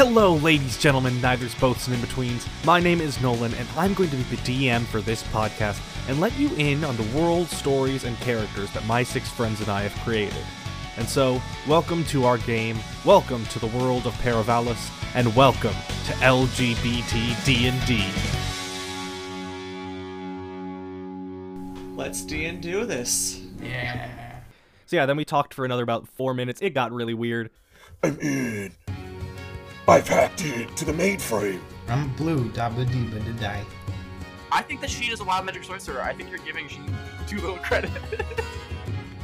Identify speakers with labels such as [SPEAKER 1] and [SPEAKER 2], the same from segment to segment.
[SPEAKER 1] Hello, ladies, and gentlemen, neithers, boths, and in betweens. My name is Nolan, and I'm going to be the DM for this podcast and let you in on the world, stories, and characters that my six friends and I have created. And so, welcome to our game, welcome to the world of Paravalis, and welcome to LGBT D&D.
[SPEAKER 2] Let's D and do this.
[SPEAKER 3] Yeah.
[SPEAKER 1] So yeah, then we talked for another about four minutes. It got really weird.
[SPEAKER 4] I'm in. I've hacked into the mainframe.
[SPEAKER 3] I'm blue, dabba dee da die.
[SPEAKER 5] I think that Sheen is a wild magic sorcerer. I think you're giving Sheen too little credit.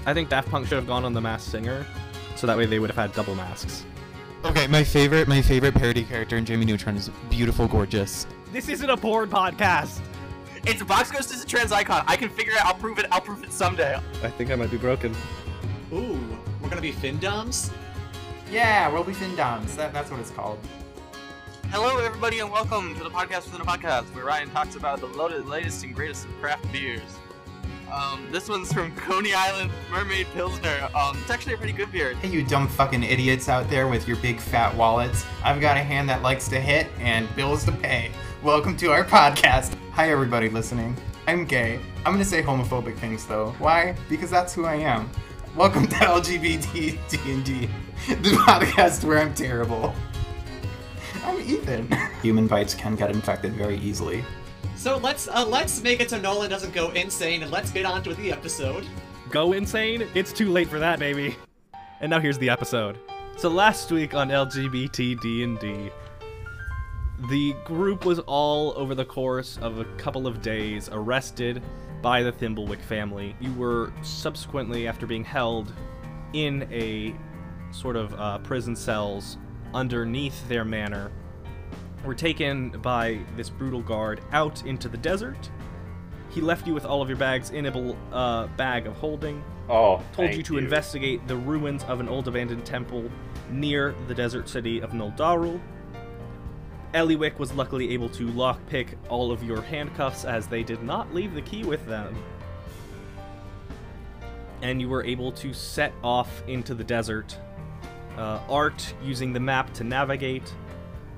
[SPEAKER 1] I think Daft Punk should have gone on the Masked Singer, so that way they would have had double masks.
[SPEAKER 6] Okay, my favorite, my favorite parody character in Jimmy Neutron is beautiful, gorgeous.
[SPEAKER 1] This isn't a porn podcast.
[SPEAKER 5] it's Box Ghost is a trans icon. I can figure it. Out, I'll prove it. I'll prove it someday.
[SPEAKER 1] I think I might be broken.
[SPEAKER 2] Ooh, we're gonna be fin Findoms?
[SPEAKER 3] Yeah, we'll be Findoms. That, that's what it's called.
[SPEAKER 5] Hello, everybody, and welcome to the podcast within a podcast, where Ryan talks about the loaded, latest and greatest of craft beers. Um, this one's from Coney Island Mermaid Pilsner. Um, it's actually a pretty good beer.
[SPEAKER 3] Hey, you dumb fucking idiots out there with your big fat wallets. I've got a hand that likes to hit and bills to pay. Welcome to our podcast. Hi, everybody listening. I'm gay. I'm gonna say homophobic things though. Why? Because that's who I am. Welcome to LGBT D&D, the podcast where I'm terrible. I'm Ethan. Human bites can get infected very easily.
[SPEAKER 2] So let's uh, let's make it so Nolan doesn't go insane, and let's get on to the episode.
[SPEAKER 1] Go insane? It's too late for that, baby. And now here's the episode. So last week on LGBT D&D, the group was all over the course of a couple of days arrested by the Thimblewick family. You were subsequently, after being held in a sort of uh, prison cells underneath their manor, were taken by this brutal guard out into the desert. He left you with all of your bags in a uh, bag of holding.
[SPEAKER 7] Oh,
[SPEAKER 1] Told you to investigate the ruins of an old abandoned temple near the desert city of Noldarul. Eliwick was luckily able to lockpick all of your handcuffs as they did not leave the key with them. And you were able to set off into the desert. Uh, Art using the map to navigate.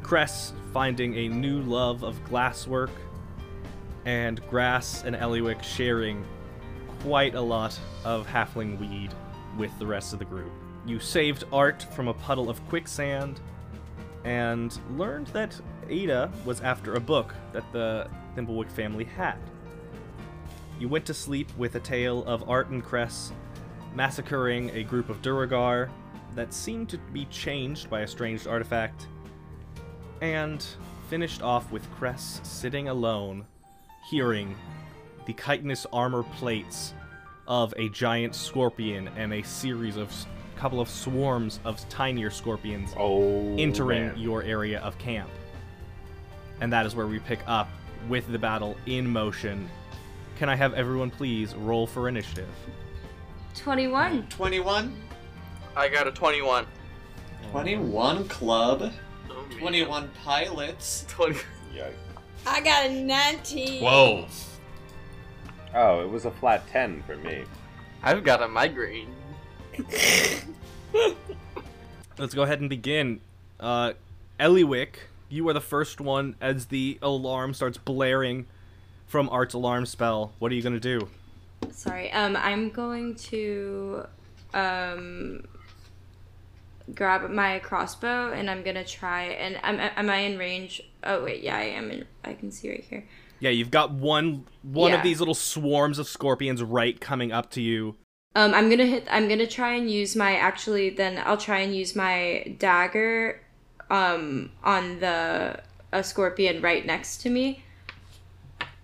[SPEAKER 1] Cress finding a new love of glasswork. And Grass and Eliwick sharing quite a lot of halfling weed with the rest of the group. You saved Art from a puddle of quicksand and learned that Ada was after a book that the Thimblewick family had. You went to sleep with a tale of Art and Cress massacring a group of Duergar that seemed to be changed by a strange artifact, and finished off with Cress sitting alone, hearing the chitinous armor plates of a giant scorpion and a series of couple of swarms of tinier scorpions
[SPEAKER 7] Oh,
[SPEAKER 1] entering
[SPEAKER 7] man.
[SPEAKER 1] your area of camp. And that is where we pick up with the battle in motion. Can I have everyone please roll for initiative?
[SPEAKER 8] 21.
[SPEAKER 2] Twenty-one.
[SPEAKER 5] I got a 21.
[SPEAKER 2] Twenty-one club.
[SPEAKER 5] Oh, man.
[SPEAKER 2] Twenty-one pilots.
[SPEAKER 5] 20.
[SPEAKER 7] Yikes.
[SPEAKER 8] I got a 19.
[SPEAKER 7] Whoa. Oh, it was a flat 10 for me.
[SPEAKER 5] I've got a migraine.
[SPEAKER 1] Let's go ahead and begin. Uh, Eliwick, you are the first one as the alarm starts blaring from Art's alarm spell. What are you gonna do?
[SPEAKER 8] Sorry. Um, I'm going to um grab my crossbow and I'm gonna try and am am I in range? Oh wait, yeah, I am in. I can see right here.
[SPEAKER 1] Yeah, you've got one one of these little swarms of scorpions right coming up to you.
[SPEAKER 8] Um, I'm gonna hit. I'm gonna try and use my. Actually, then I'll try and use my dagger, um, on the a scorpion right next to me.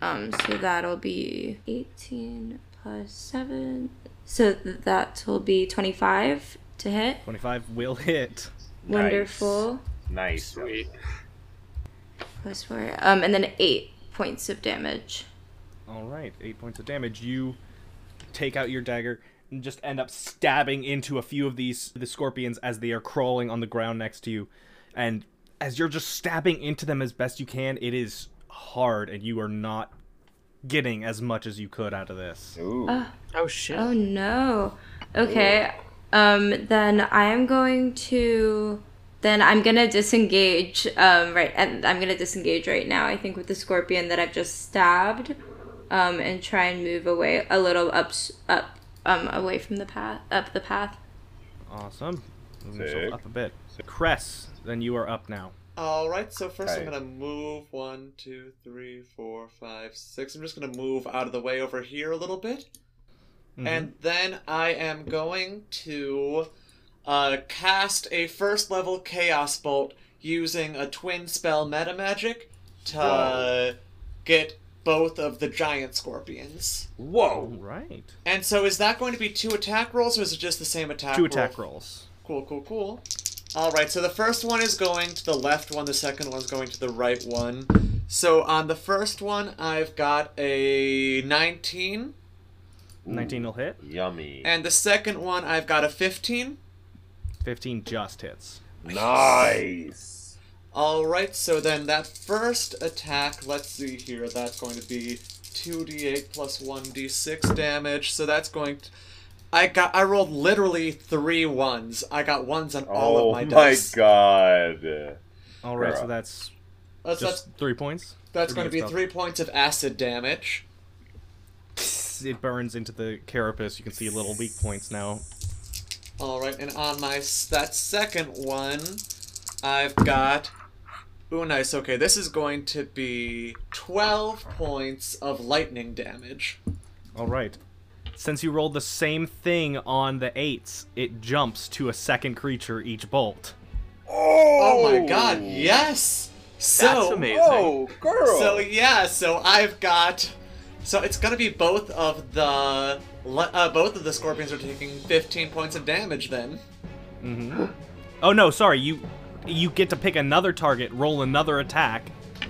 [SPEAKER 8] Um, so that'll be 18 plus seven. So th- that will be 25 to hit.
[SPEAKER 1] 25 will hit.
[SPEAKER 8] Wonderful.
[SPEAKER 7] Nice.
[SPEAKER 5] Sweet.
[SPEAKER 8] Plus four. Um, and then eight points of damage.
[SPEAKER 1] All right, eight points of damage. You take out your dagger and just end up stabbing into a few of these the scorpions as they are crawling on the ground next to you, and as you're just stabbing into them as best you can, it is hard, and you are not getting as much as you could out of this.
[SPEAKER 7] Ooh.
[SPEAKER 5] Oh shit.
[SPEAKER 8] Oh no. Okay. Um then I am going to then I'm gonna disengage. Um, right, and I'm gonna disengage right now. I think with the scorpion that I've just stabbed, um, and try and move away a little up, up, um, away from the path, up the path.
[SPEAKER 1] Awesome. Move
[SPEAKER 7] Sick.
[SPEAKER 1] yourself up a bit. Cress, then you are up now.
[SPEAKER 2] Alright, so first I'm gonna move one, two, three, four, five, six. I'm just gonna move out of the way over here a little bit.
[SPEAKER 1] Mhm.
[SPEAKER 2] And then I am going to uh, cast a first level Chaos Bolt using a twin spell meta magic to
[SPEAKER 7] Whoa.
[SPEAKER 2] get both of the giant scorpions.
[SPEAKER 7] Whoa!
[SPEAKER 1] right.
[SPEAKER 2] And so is that going to be two attack rolls or is it just the same attack
[SPEAKER 1] Two
[SPEAKER 2] roll?
[SPEAKER 1] attack rolls.
[SPEAKER 2] Cool, cool, cool. Alright, so the first one is going to the left one, the second one's going to the right one. So on the first one, I've got a 19,
[SPEAKER 1] 19 will hit.
[SPEAKER 7] Yummy.
[SPEAKER 2] and the second one, I've got a 15.
[SPEAKER 1] 15 just hits.
[SPEAKER 7] Nice.
[SPEAKER 2] Alright, so then that first attack, let's see here, that's going to be 2d8 plus 1d6 damage, so that's going to. I got. I rolled literally three ones. I got ones on all
[SPEAKER 7] oh
[SPEAKER 2] of my dice.
[SPEAKER 7] Oh my god.
[SPEAKER 1] All right, so that's
[SPEAKER 2] That's,
[SPEAKER 1] just
[SPEAKER 2] that's,
[SPEAKER 1] three points.
[SPEAKER 2] that's
[SPEAKER 1] Three
[SPEAKER 2] going to be
[SPEAKER 1] points
[SPEAKER 2] three points of acid damage.
[SPEAKER 1] It burns into the carapace. You can see little weak points now.
[SPEAKER 2] All right, and on my that second one, I've got. Ooh, nice. Okay, this is going to be twelve points of lightning damage.
[SPEAKER 1] All right. Since you rolled the same thing on the eights, it jumps to a second creature each bolt.
[SPEAKER 2] Oh, my god! Yes. So.
[SPEAKER 5] That's amazing.
[SPEAKER 7] Oh, girl.
[SPEAKER 2] So yeah, so I've got. So it's gonna be both of the. Uh, both of the scorpions are taking fifteen points of damage then.
[SPEAKER 1] hmm Oh no, sorry. You you get to pick another target, roll another attack,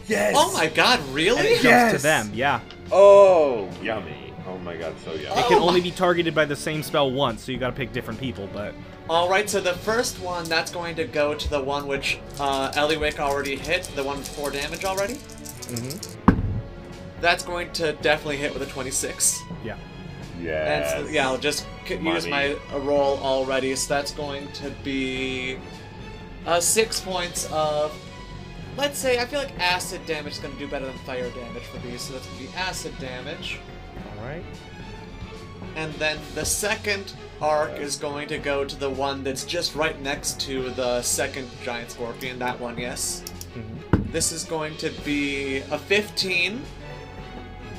[SPEAKER 7] yes.
[SPEAKER 2] Oh my god!
[SPEAKER 1] and
[SPEAKER 2] Really?
[SPEAKER 1] it jumps
[SPEAKER 7] Yes!
[SPEAKER 1] to them. Yeah.
[SPEAKER 7] Oh, yummy. Oh my god, so yummy.
[SPEAKER 1] It can
[SPEAKER 2] Oh
[SPEAKER 1] only be targeted by the same spell once, so you got to pick different people. But
[SPEAKER 2] Alright, so the first one, that's going to go to the one which uh, Eliwick already hit, the one with 4 damage already.
[SPEAKER 1] Mm-hmm.
[SPEAKER 2] That's going to definitely hit with a 26.
[SPEAKER 1] yeah.
[SPEAKER 2] And
[SPEAKER 7] Yes.
[SPEAKER 2] so, yeah, I'll just c- use my uh, roll already, so that's going to be uh, 6 points of. Let's say, I feel like acid damage is going to do better than fire damage for these, so that's going to be acid damage.
[SPEAKER 1] All right.
[SPEAKER 2] And then the second arc is going to go to the one that's just right next to the second giant scorpion. That one, yes.
[SPEAKER 1] Mhm.
[SPEAKER 2] This is going to be a 15.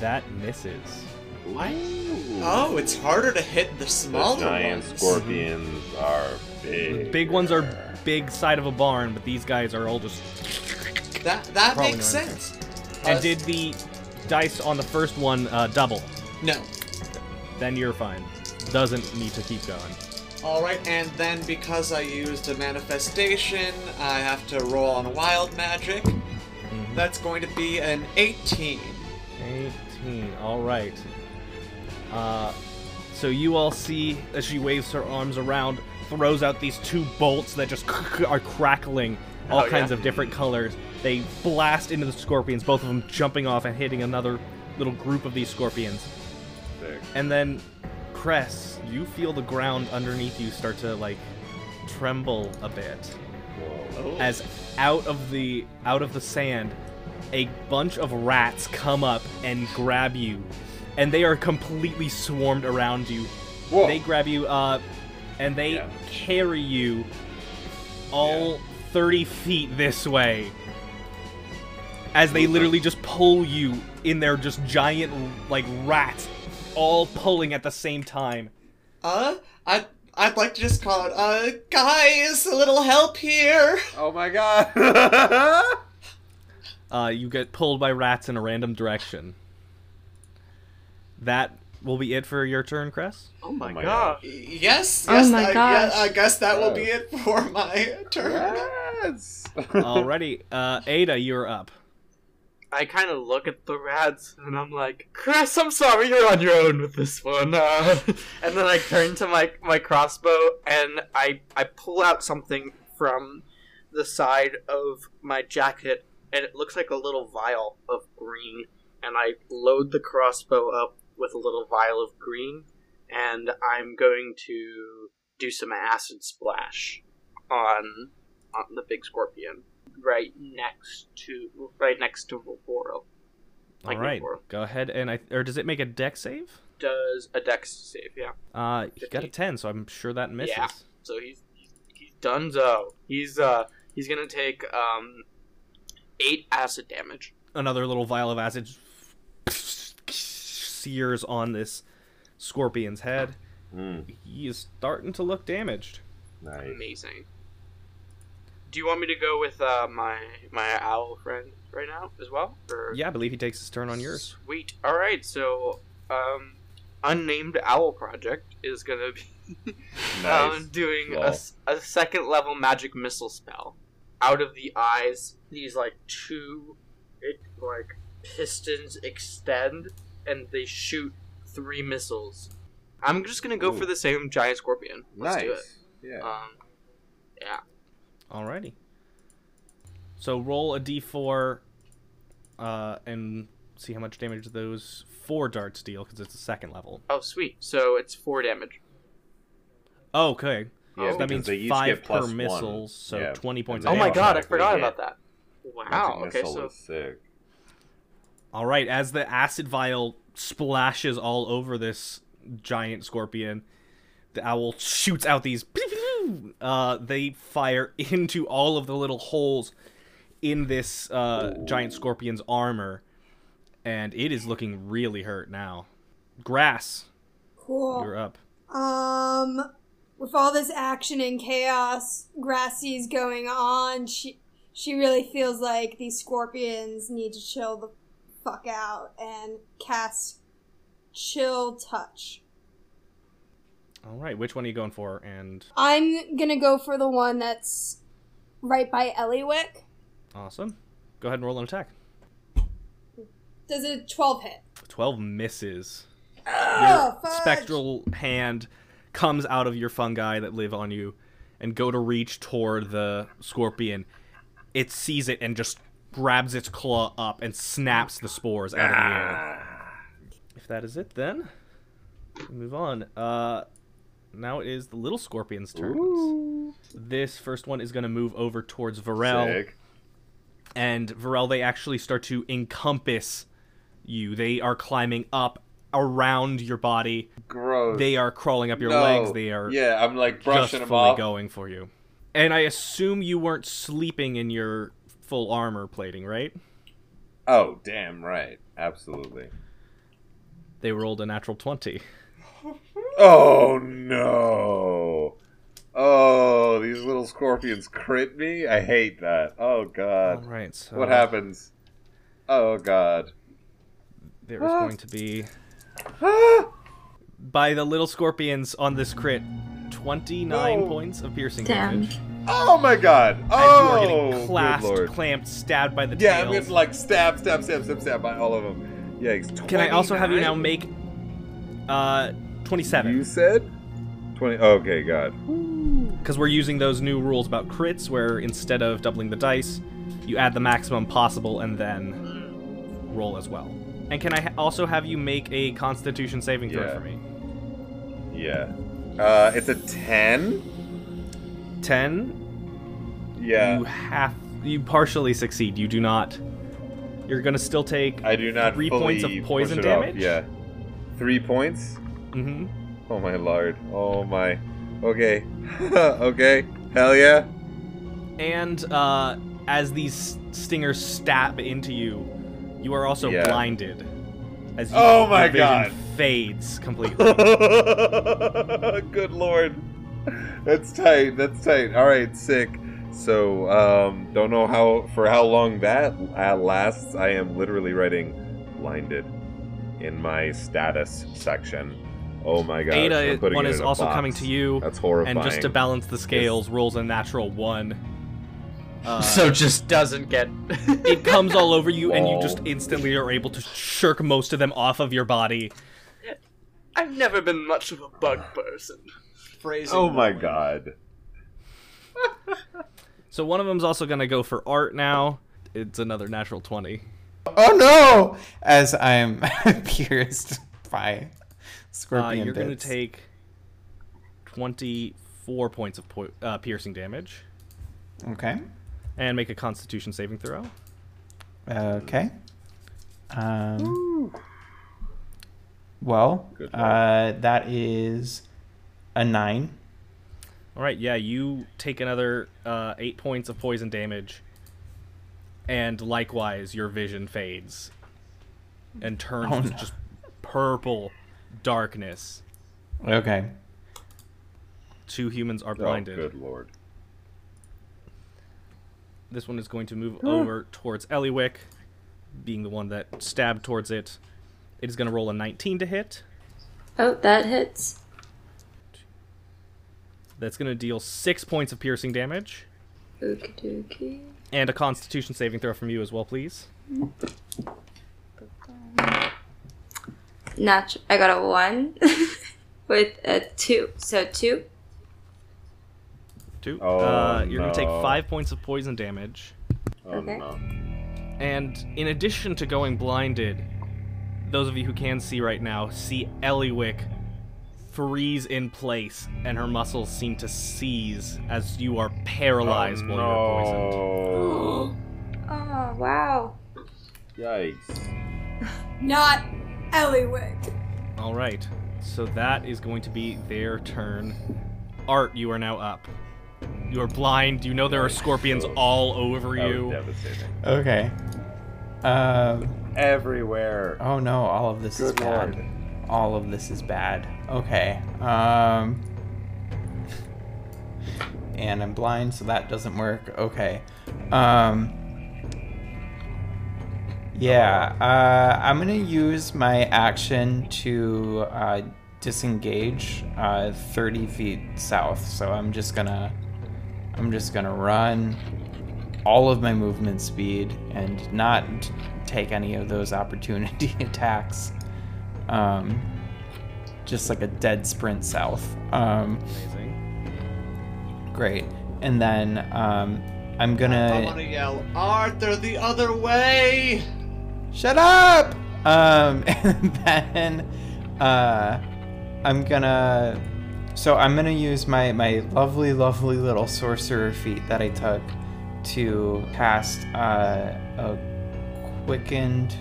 [SPEAKER 1] That misses.
[SPEAKER 7] Ooh.
[SPEAKER 2] Oh, it's harder to hit the smaller
[SPEAKER 7] The
[SPEAKER 2] smaller
[SPEAKER 7] giant
[SPEAKER 2] ones.
[SPEAKER 7] scorpions are
[SPEAKER 1] The
[SPEAKER 7] big.
[SPEAKER 1] big ones are big side of a barn, but these guys are all just.
[SPEAKER 2] That that makes sense.
[SPEAKER 1] And
[SPEAKER 2] Uh,
[SPEAKER 1] did the dice on the first one uh, double?
[SPEAKER 2] no.
[SPEAKER 1] Then you're fine. Doesn't need to keep going.
[SPEAKER 2] All right, and then because I used a manifestation, I have to roll on wild magic.
[SPEAKER 1] Mhm.
[SPEAKER 2] That's going to be an 18.
[SPEAKER 1] 18. All right. Uh, so you all see as she waves her arms around, throws out these two bolts that just are crackling, all
[SPEAKER 5] Oh,
[SPEAKER 1] kinds
[SPEAKER 5] yeah.
[SPEAKER 1] of different colors. They blast into the scorpions, both of them jumping off and hitting another little group of these scorpions.
[SPEAKER 7] Sick.
[SPEAKER 1] And then, Cress, you feel the ground underneath you start to like tremble a bit
[SPEAKER 7] Whoa.
[SPEAKER 1] As out of the out of the sand a bunch of rats come up and grab you and they are completely swarmed around you
[SPEAKER 7] Whoa.
[SPEAKER 1] they grab you uh and they
[SPEAKER 7] Yeah.
[SPEAKER 1] carry you all 30 feet this way as they literally just pull you in their just giant like rats all pulling at the same time
[SPEAKER 2] Uh, I'd, I'd like to just call it, uh, guys, a little help here.
[SPEAKER 7] Oh my god.
[SPEAKER 1] uh, you get pulled by rats in a random direction. That will be it for your turn, Cress.
[SPEAKER 5] Oh my,
[SPEAKER 7] my
[SPEAKER 5] god.
[SPEAKER 2] Yes,
[SPEAKER 8] Oh
[SPEAKER 2] yes,
[SPEAKER 8] my
[SPEAKER 2] I,
[SPEAKER 8] gosh.
[SPEAKER 2] yeah, I guess that will
[SPEAKER 7] Oh.
[SPEAKER 2] be it for my turn.
[SPEAKER 7] yes.
[SPEAKER 1] Alrighty, uh, Ada, you're up.
[SPEAKER 5] I kind of look at the rats and I'm like, Chris, I'm sorry, you're on your own with this one. Uh, and then I turn to my my crossbow and I I pull out something from the side of my jacket and it looks like a little vial of green. And I load the crossbow up with a little vial of green and I'm going to do some acid splash on on the big scorpion, right next to right next to Voro. Like
[SPEAKER 1] All right, go ahead and I or does it make a dex save?
[SPEAKER 5] Does a dex save? Yeah.
[SPEAKER 1] Uh, he got a ten, so I'm sure that misses.
[SPEAKER 5] Yeah. So he's he's, he's donezo. He's uh he's gonna take um eight acid damage.
[SPEAKER 1] Another little vial of acid sears on this scorpion's head.
[SPEAKER 7] Mm,
[SPEAKER 1] He is starting to look damaged.
[SPEAKER 7] nice.
[SPEAKER 5] Amazing. Do you want me to go with uh, my my owl friend right now as well? Or
[SPEAKER 1] Yeah, I believe he takes his turn on yours.
[SPEAKER 5] Sweet. All right. So, um, unnamed owl project is gonna be
[SPEAKER 7] Nice.
[SPEAKER 5] um, doing a,
[SPEAKER 7] Lol.
[SPEAKER 5] s- a second level magic missile spell. Out of the eyes, these like two, it like pistons extend and they shoot three missiles. I'm just gonna go
[SPEAKER 7] Ooh.
[SPEAKER 5] for the same giant scorpion. Let's
[SPEAKER 7] nice.
[SPEAKER 5] do it.
[SPEAKER 7] Yeah.
[SPEAKER 5] Um, yeah.
[SPEAKER 1] Alrighty. So roll a d4 uh, and see how much damage those four darts deal because it's a second level.
[SPEAKER 5] Oh, sweet. So it's four damage.
[SPEAKER 1] Oh, okay.
[SPEAKER 7] yeah,
[SPEAKER 1] so that means
[SPEAKER 7] they
[SPEAKER 1] five
[SPEAKER 7] get plus
[SPEAKER 1] per
[SPEAKER 7] one.
[SPEAKER 1] missiles, so
[SPEAKER 7] Yeah.
[SPEAKER 1] 20 points
[SPEAKER 7] And
[SPEAKER 1] of
[SPEAKER 5] Oh my god, I
[SPEAKER 7] automatically
[SPEAKER 5] forgot about that. Wow.
[SPEAKER 7] Magic
[SPEAKER 5] Okay, so
[SPEAKER 7] is sick.
[SPEAKER 1] All right, as the acid vial splashes all over this giant scorpion, the owl shoots out these. Uh, they fire into all of the little holes in this uh, giant scorpion's armor, and it is looking really hurt now. Grass,
[SPEAKER 9] Cool.
[SPEAKER 1] you're up.
[SPEAKER 9] Um, with all this action and chaos, Grassy's going on. She she really feels like these scorpions need to chill the fuck out and cast chill touch.
[SPEAKER 1] All right, which one are you going for? And
[SPEAKER 9] I'm gonna go for the one that's right by Eliwick.
[SPEAKER 1] awesome. Go ahead and roll an attack.
[SPEAKER 9] Does a twelve hit?
[SPEAKER 1] 12 misses.
[SPEAKER 9] Oh, fudge.
[SPEAKER 1] spectral hand comes out of your fungi that live on you and go to reach toward the scorpion. It sees it and just grabs its claw up and snaps the spores out of the air. If that is it, then we move on. Uh, now it is the little scorpion's turn. This first one is going to move over towards Varel
[SPEAKER 7] Sick.
[SPEAKER 1] and Varel, they actually start to encompass you. They are climbing up around your body.
[SPEAKER 7] Gross.
[SPEAKER 1] They are crawling up your
[SPEAKER 7] No.
[SPEAKER 1] legs. They are
[SPEAKER 7] Yeah, I'm like
[SPEAKER 1] just
[SPEAKER 7] brushing them
[SPEAKER 1] fully
[SPEAKER 7] off.
[SPEAKER 1] going for you. And I assume you weren't sleeping in your full armor plating, right?
[SPEAKER 7] Oh, damn right. Absolutely.
[SPEAKER 1] They rolled a natural 20.
[SPEAKER 7] Oh no. Oh, these little scorpions crit me? I hate that. Oh god.
[SPEAKER 1] right, so
[SPEAKER 7] What happens? Oh god.
[SPEAKER 1] there is going to be
[SPEAKER 7] Ah!
[SPEAKER 1] by the little scorpions on this crit 29
[SPEAKER 7] No.
[SPEAKER 1] points of piercing
[SPEAKER 8] Damn.
[SPEAKER 1] damage.
[SPEAKER 7] Oh my god.
[SPEAKER 1] As
[SPEAKER 7] Oh,
[SPEAKER 1] you are getting
[SPEAKER 7] good
[SPEAKER 1] clasped,
[SPEAKER 7] lord.
[SPEAKER 1] clamped, stabbed by the
[SPEAKER 7] Yeah, I'm getting like stab, stab, stab, stab, stab by all of them. Yikes.
[SPEAKER 1] Can I also have you now make uh 27?
[SPEAKER 7] You said 20. Okay, god.
[SPEAKER 1] because we're using those new rules about crits where instead of doubling the dice you add the maximum possible and then roll as well and can i ha- also have you make a constitution saving throw
[SPEAKER 7] Yeah.
[SPEAKER 1] for me
[SPEAKER 7] Yeah. Uh, it's a 10?
[SPEAKER 1] 10
[SPEAKER 7] Yeah.
[SPEAKER 1] you have you partially succeed you do not you're gonna still take
[SPEAKER 7] I do not
[SPEAKER 1] three points of poison
[SPEAKER 7] it off.
[SPEAKER 1] damage?
[SPEAKER 7] Yeah. Three points?
[SPEAKER 1] Mm-hmm.
[SPEAKER 7] Oh my lord. Oh my. Okay. okay. Hell yeah.
[SPEAKER 1] and uh as these stingers stab into you you are also
[SPEAKER 7] Yeah.
[SPEAKER 1] blinded as you,
[SPEAKER 7] Oh my God.
[SPEAKER 1] Fades completely
[SPEAKER 7] Good lord. That's tight. That's tight. All right, sick. So, um, don't know how for how long that uh, lasts. I am literally writing blinded in my status section. Oh my god.
[SPEAKER 1] Ada one is also coming to you,
[SPEAKER 7] That's horrifying.
[SPEAKER 1] and just to balance the scales, rolls a natural one. Uh,
[SPEAKER 5] so just doesn't get.
[SPEAKER 1] it comes all over you, and you just
[SPEAKER 7] Oh.
[SPEAKER 1] instantly are able to shirk most of them off of your body.
[SPEAKER 5] I've never been much of a bug person.
[SPEAKER 2] Phrasing.
[SPEAKER 7] Oh my god.
[SPEAKER 1] So one of them's also gonna go for art now. It's another natural twenty.
[SPEAKER 3] Oh no! As I am pierced by
[SPEAKER 1] Uh,
[SPEAKER 3] scorpion
[SPEAKER 1] you're gonna take twenty-four points of po- uh, piercing damage.
[SPEAKER 3] Okay.
[SPEAKER 1] and make a Constitution saving throw.
[SPEAKER 3] Okay. Um, well, uh, that is a nine.
[SPEAKER 1] All right, yeah, you take another uh, eight points of poison damage, and likewise your vision fades and turns
[SPEAKER 3] Oh, no.
[SPEAKER 1] just purple darkness.
[SPEAKER 3] Okay.
[SPEAKER 1] Two humans are blinded.
[SPEAKER 7] Oh,
[SPEAKER 1] blinded.
[SPEAKER 7] good lord.
[SPEAKER 1] This one is going to move over towards Eliwick, being the one that stabbed towards it. It is going to roll a 19 to hit.
[SPEAKER 8] Oh, that hits.
[SPEAKER 1] That's going to deal six points of piercing damage,
[SPEAKER 8] Okie dokie.
[SPEAKER 1] and a Constitution saving throw from you as well, please.
[SPEAKER 8] Natu- I got a one with a two. So two.
[SPEAKER 1] Two.
[SPEAKER 7] Oh,
[SPEAKER 1] uh, you're going to take five points of poison damage.
[SPEAKER 7] Oh
[SPEAKER 8] Okay.
[SPEAKER 7] no.
[SPEAKER 1] And in addition to going blinded, those of you who can see right now see Eliwick freeze in place, and her muscles seem to seize as you are paralyzed while you're poisoned.
[SPEAKER 8] Oh wow.
[SPEAKER 7] Yikes.
[SPEAKER 9] Not Eliwick.
[SPEAKER 1] All right, so that is going to be their turn. Art, you are now up. You are blind. You know there are scorpions all over
[SPEAKER 7] That was
[SPEAKER 1] you.
[SPEAKER 7] devastating.
[SPEAKER 3] Okay. Um.
[SPEAKER 7] Everywhere.
[SPEAKER 3] Oh no! All of this is
[SPEAKER 7] Good
[SPEAKER 3] bad.
[SPEAKER 7] lord.
[SPEAKER 3] All of this is bad. Okay. Um. And I'm blind, so that doesn't work. Okay. Um. Yeah. Uh, I'm gonna use my action to uh, disengage uh, 30 feet south. So I'm just gonna. I'm just gonna run all of my movement speed and not take any of those opportunity attacks. Um, just like a dead sprint south. Um,
[SPEAKER 1] Amazing.
[SPEAKER 3] great. And then um, I'm gonna
[SPEAKER 2] I want to yell, Arthur, the other way!
[SPEAKER 3] shut up. Um, and then uh, I'm gonna. So I'm gonna use my my lovely, lovely little sorcerer feat that I took to cast uh, a quickened.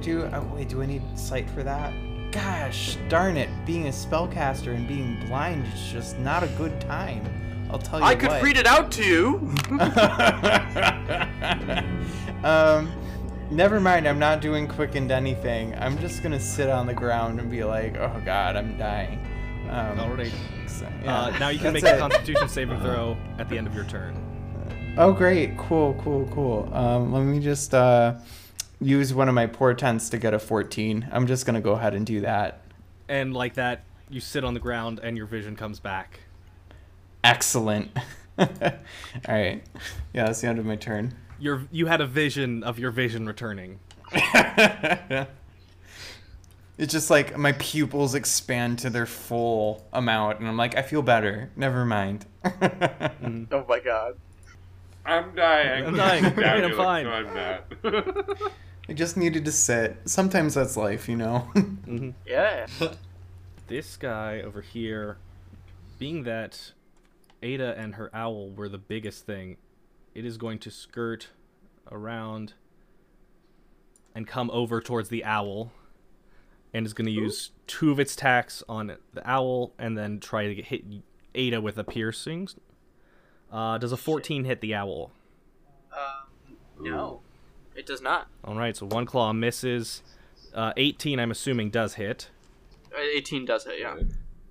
[SPEAKER 3] Do oh, wait? Do I need sight for that? Gosh darn it! Being a spellcaster and being blind is just not a good time. I'll tell you.
[SPEAKER 5] I could
[SPEAKER 3] what.
[SPEAKER 5] read it out to you.
[SPEAKER 3] um, never mind. I'm not doing quickened anything. I'm just gonna sit on the ground and be like, "Oh God, I'm dying." Um,
[SPEAKER 1] All right.
[SPEAKER 3] so,
[SPEAKER 1] Uh, now you can
[SPEAKER 3] that's
[SPEAKER 1] make a
[SPEAKER 3] it.
[SPEAKER 1] Constitution saving throw at the end of your turn.
[SPEAKER 3] Oh, great! Cool, cool, cool. Um, let me just uh, use one of my portents to get a 14. I'm just gonna go ahead and do that.
[SPEAKER 1] And like that, you sit on the ground and your vision comes back.
[SPEAKER 3] Excellent. All right. Yeah, that's the end of my turn.
[SPEAKER 1] Your you had a vision of your vision returning.
[SPEAKER 3] It's just like my pupils expand to their full amount, and I'm like, I feel better. Never mind. Mm-hmm.
[SPEAKER 5] Oh my god.
[SPEAKER 7] I'm dying.
[SPEAKER 1] I'm dying. Wait, I'm
[SPEAKER 7] You're like,
[SPEAKER 1] fine.
[SPEAKER 7] "No, I'm not.
[SPEAKER 3] I just needed to sit. Sometimes that's life, you know.
[SPEAKER 5] Yeah.
[SPEAKER 1] This guy over here, being that Ada and her owl were the biggest thing, it is going to skirt around and come over towards the owl, and is going to use two of its tacks on the owl, and then try to get hit Ada with a piercing. Uh, does a 14 hit the owl?
[SPEAKER 5] Um, no, it does not.
[SPEAKER 1] All right, so one claw misses. Uh, 18, I'm assuming, does hit.
[SPEAKER 5] Uh, 18 does hit, yeah.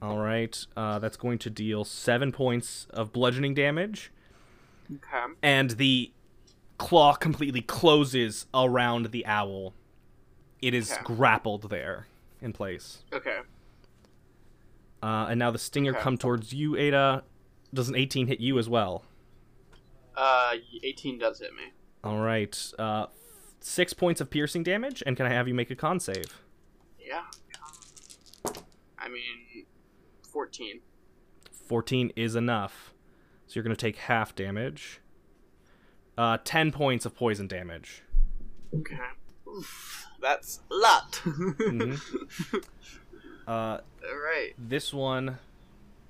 [SPEAKER 1] All right, uh, that's going to deal seven points of bludgeoning damage,
[SPEAKER 5] Okay.
[SPEAKER 1] and the claw completely closes around the owl. It is
[SPEAKER 5] Okay.
[SPEAKER 1] grappled there in place.
[SPEAKER 5] Okay.
[SPEAKER 1] Uh, and now the stinger
[SPEAKER 5] Okay.
[SPEAKER 1] come towards you, Ada. Does an 18 hit you as well?
[SPEAKER 5] Uh, 18 does hit me.
[SPEAKER 1] All right, uh, six points of piercing damage, and can I have you make a con save?
[SPEAKER 5] Yeah. I mean, 14.
[SPEAKER 1] 14 is enough. So you're going to take half damage. Uh, 10 points of poison damage.
[SPEAKER 5] Okay. Oof, that's a lot.
[SPEAKER 1] Uh,
[SPEAKER 5] Alright.
[SPEAKER 1] this one,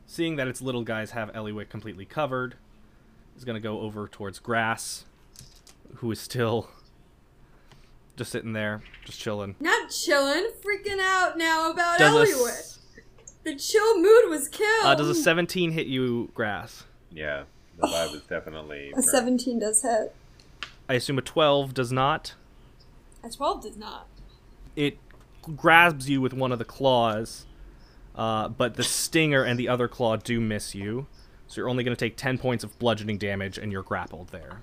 [SPEAKER 1] seeing that its little guys have Eliwick completely covered, is gonna go over towards Grass, who is still just sitting there, just chilling.
[SPEAKER 9] Not chilling, freaking out now about
[SPEAKER 1] Does a s-
[SPEAKER 9] The chill mood was killed.
[SPEAKER 1] uh, does a 17 hit you, Grass?
[SPEAKER 7] Yeah, the vibe is definitely.
[SPEAKER 9] a 17 does hit.
[SPEAKER 1] I assume a 12 does not.
[SPEAKER 9] A 12 does not.
[SPEAKER 1] It grabs you with one of the claws, uh, but the stinger and the other claw do miss you. So you're only going to take 10 points of bludgeoning damage, and you're grappled there.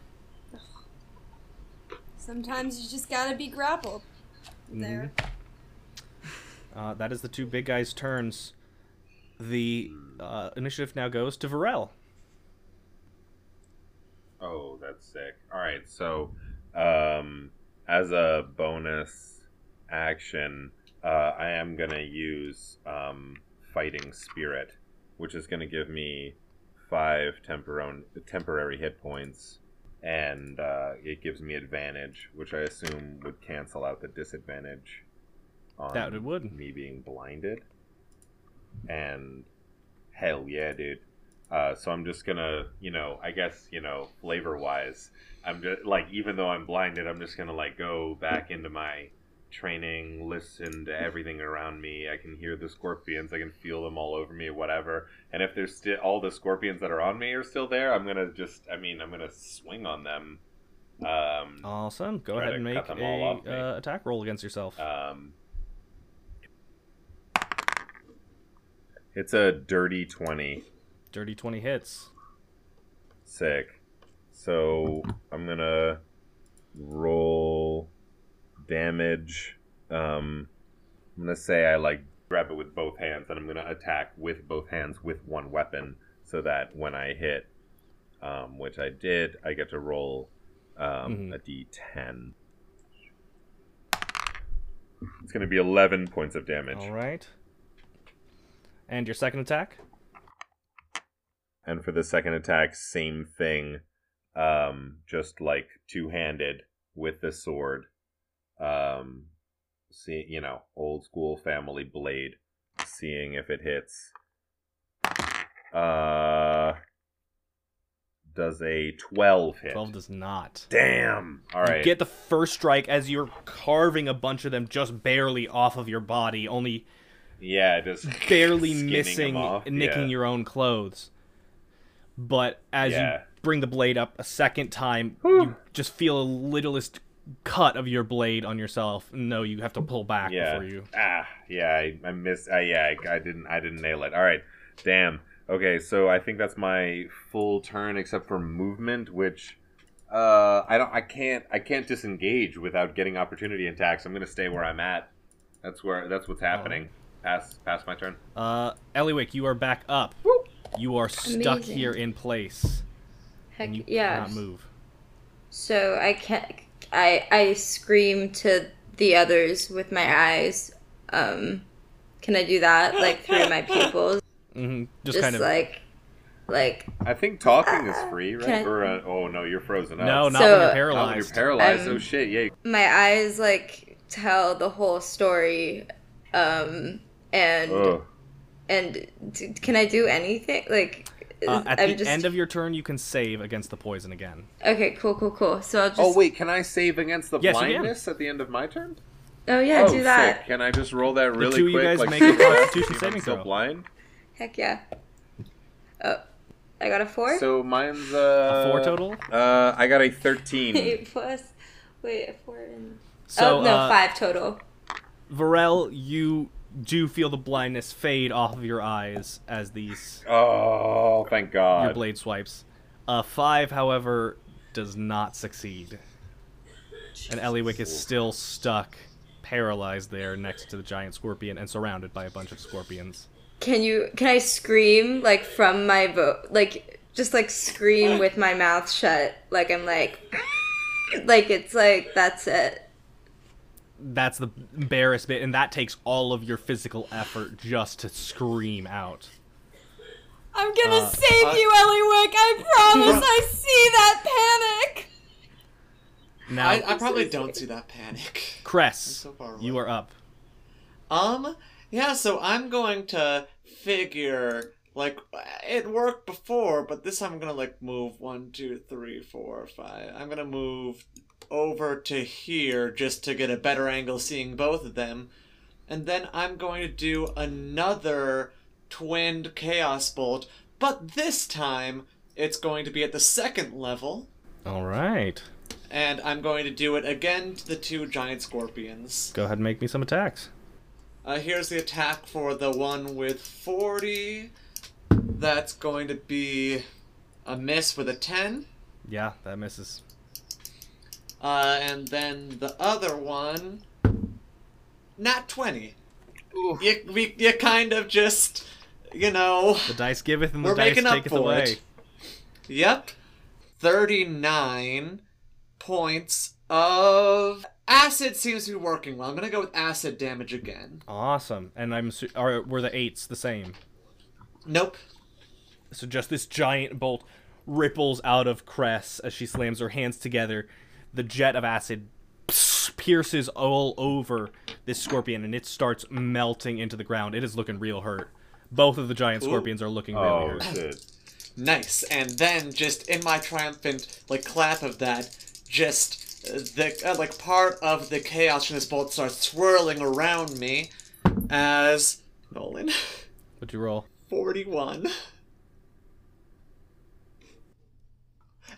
[SPEAKER 9] Sometimes you just gotta be grappled. There.
[SPEAKER 1] Uh, that is the two big guys' turns. The uh, initiative now goes to Varel.
[SPEAKER 7] Oh, that's sick. All right, so um, as a bonus action, uh, I am gonna use um, fighting spirit, which is gonna give me five temporon- temporary hit points, and uh, it gives me advantage, which I assume would cancel out the disadvantage on
[SPEAKER 1] That it would.
[SPEAKER 7] me being blinded. And hell yeah, dude. Uh, so I'm just gonna, you know, I guess, you know, flavor wise, I'm just like, even though I'm blinded, I'm just gonna like go back into my training, listen to everything around me. I can hear the scorpions, I can feel them all over me, whatever. And if there's still all the scorpions that are on me are still there, I'm gonna just, I mean, I'm gonna swing on them. Um,
[SPEAKER 1] Awesome. Go ahead and make a uh, attack roll against yourself.
[SPEAKER 7] um, it's a dirty twenty.
[SPEAKER 1] Dirty 20 hits.
[SPEAKER 7] Sick. So I'm gonna roll damage. Um, I'm gonna say I like grab it with both hands, and I'm gonna attack with both hands with one weapon, so that when I hit, um, which I did, I get to roll um,
[SPEAKER 1] Mhm.
[SPEAKER 7] a d10. It's gonna be 11 points of damage.
[SPEAKER 1] All right. And your second attack?
[SPEAKER 7] And for the second attack, same thing. Um, just like two handed with the sword. Um, see, you know, old school family blade. Seeing if it hits. Uh, does a twelve hit?
[SPEAKER 1] 12 does not.
[SPEAKER 7] Damn. All right.
[SPEAKER 1] You get the first strike as you're carving a bunch of them just barely off of your body, only
[SPEAKER 7] yeah, just
[SPEAKER 1] barely missing, nicking
[SPEAKER 7] yeah.
[SPEAKER 1] your own clothes. But as
[SPEAKER 7] Yeah.
[SPEAKER 1] you bring the blade up a second time, you just feel a littlest cut of your blade on yourself. No, you have to pull back
[SPEAKER 7] yeah.
[SPEAKER 1] before you.
[SPEAKER 7] Ah, yeah, I, I missed. Uh, yeah, I, I didn't. I didn't nail it. All right, damn. Okay, so I think that's my full turn, except for movement, which uh, I don't. I can't. I can't disengage without getting opportunity attacks. I'm gonna stay where I'm at. That's where. That's what's happening. Pass. Pass my turn.
[SPEAKER 1] Uh, Eliwick, you are back up. You are stuck
[SPEAKER 8] Amazing.
[SPEAKER 1] here in place.
[SPEAKER 8] Heck
[SPEAKER 1] and you
[SPEAKER 8] yeah.
[SPEAKER 1] cannot move.
[SPEAKER 8] So I can I I scream to the others with my eyes. Um, can I do that like through my pupils?
[SPEAKER 1] hmm Just,
[SPEAKER 8] Just
[SPEAKER 1] kind of.
[SPEAKER 8] like like
[SPEAKER 7] I think talking is free, right?
[SPEAKER 8] I-
[SPEAKER 7] Or uh, oh no, you're frozen up.
[SPEAKER 1] no, not
[SPEAKER 8] So-
[SPEAKER 1] when you're paralyzed.
[SPEAKER 7] you're paralyzed.
[SPEAKER 8] Um,
[SPEAKER 7] oh shit! Yeah.
[SPEAKER 8] my eyes like tell the whole story. Um, and
[SPEAKER 7] Ugh.
[SPEAKER 8] and d- can I do anything like?
[SPEAKER 1] Uh, at
[SPEAKER 8] I'm
[SPEAKER 1] the
[SPEAKER 8] just
[SPEAKER 1] end of your turn, you can save against the poison again.
[SPEAKER 8] okay. Cool, cool, cool. So I'll just.
[SPEAKER 7] Oh wait, can I save against the
[SPEAKER 1] Yes,
[SPEAKER 7] blindness at the end of my turn?
[SPEAKER 8] Oh yeah,
[SPEAKER 7] oh,
[SPEAKER 8] do that.
[SPEAKER 7] Sick. Can I just roll that really the
[SPEAKER 1] two of you guys
[SPEAKER 7] like,
[SPEAKER 1] make a Constitution
[SPEAKER 7] see if I'm
[SPEAKER 1] saving
[SPEAKER 7] still
[SPEAKER 1] throw.
[SPEAKER 7] blind.
[SPEAKER 8] Heck yeah. Oh, I got a four.
[SPEAKER 7] So mine's uh,
[SPEAKER 1] A four total?
[SPEAKER 7] Uh, I got a thirteen.
[SPEAKER 8] Eight plus. Wait, a four and.
[SPEAKER 1] So,
[SPEAKER 8] oh no,
[SPEAKER 1] uh,
[SPEAKER 8] five total.
[SPEAKER 1] Varel, you do feel the blindness fade off of your eyes as these
[SPEAKER 7] oh, thank God.
[SPEAKER 1] your blade swipes. Uh, five, however, does not succeed, and Eliwick is still stuck, paralyzed there next to the giant scorpion and surrounded by a bunch of scorpions.
[SPEAKER 8] Can you? Can I scream like from my vo Like just like scream with my mouth shut. Like I'm like. Like it's like that's it.
[SPEAKER 1] That's the embarrassed bit, and that takes all of your physical effort just to scream out.
[SPEAKER 9] I'm gonna
[SPEAKER 1] Uh,
[SPEAKER 9] save
[SPEAKER 2] I-
[SPEAKER 9] you, Eliwick. I promise. I see that panic.
[SPEAKER 1] Now,
[SPEAKER 2] I, I probably don't see that panic.
[SPEAKER 1] Cress,
[SPEAKER 2] so
[SPEAKER 1] you are up.
[SPEAKER 2] Um, yeah, so I'm going to figure like it worked before, but this time I'm gonna like move one, two, three, four, five. I'm gonna move over to here just to get a better angle seeing both of them. And then I'm going to do another twinned chaos bolt, but this time it's going to be at the second level,
[SPEAKER 1] All right.
[SPEAKER 2] and I'm going to do it again to the two giant scorpions.
[SPEAKER 1] Go ahead and make me some attacks.
[SPEAKER 2] Uh, here's the attack for the one with 40. That's going to be a miss with a 10.
[SPEAKER 1] Yeah, that misses.
[SPEAKER 2] Uh, and then the other one, not 20.
[SPEAKER 5] Ooh.
[SPEAKER 2] You, we, you kind of just, you know,
[SPEAKER 1] The dice giveth and the
[SPEAKER 2] We're
[SPEAKER 1] dice
[SPEAKER 2] making up
[SPEAKER 1] taketh
[SPEAKER 2] for
[SPEAKER 1] away.
[SPEAKER 2] it. yep, 39 points of acid seems to be working well. I'm gonna go with acid damage again.
[SPEAKER 1] Awesome. And I'm su- are were the eights the same?
[SPEAKER 2] Nope.
[SPEAKER 1] So just this giant bolt ripples out of Cress as she slams her hands together. The jet of acid pierces all over this scorpion and it starts melting into the ground. It is looking real hurt. Both of the giant
[SPEAKER 2] Ooh.
[SPEAKER 1] scorpions are looking really
[SPEAKER 7] Oh
[SPEAKER 1] hurt.
[SPEAKER 7] shit.
[SPEAKER 2] Nice. And then, just in my triumphant like clap of that, just uh, the uh, like part of the chaos from this bolt starts swirling around me as Nolan
[SPEAKER 1] What'd you roll?
[SPEAKER 2] forty-one.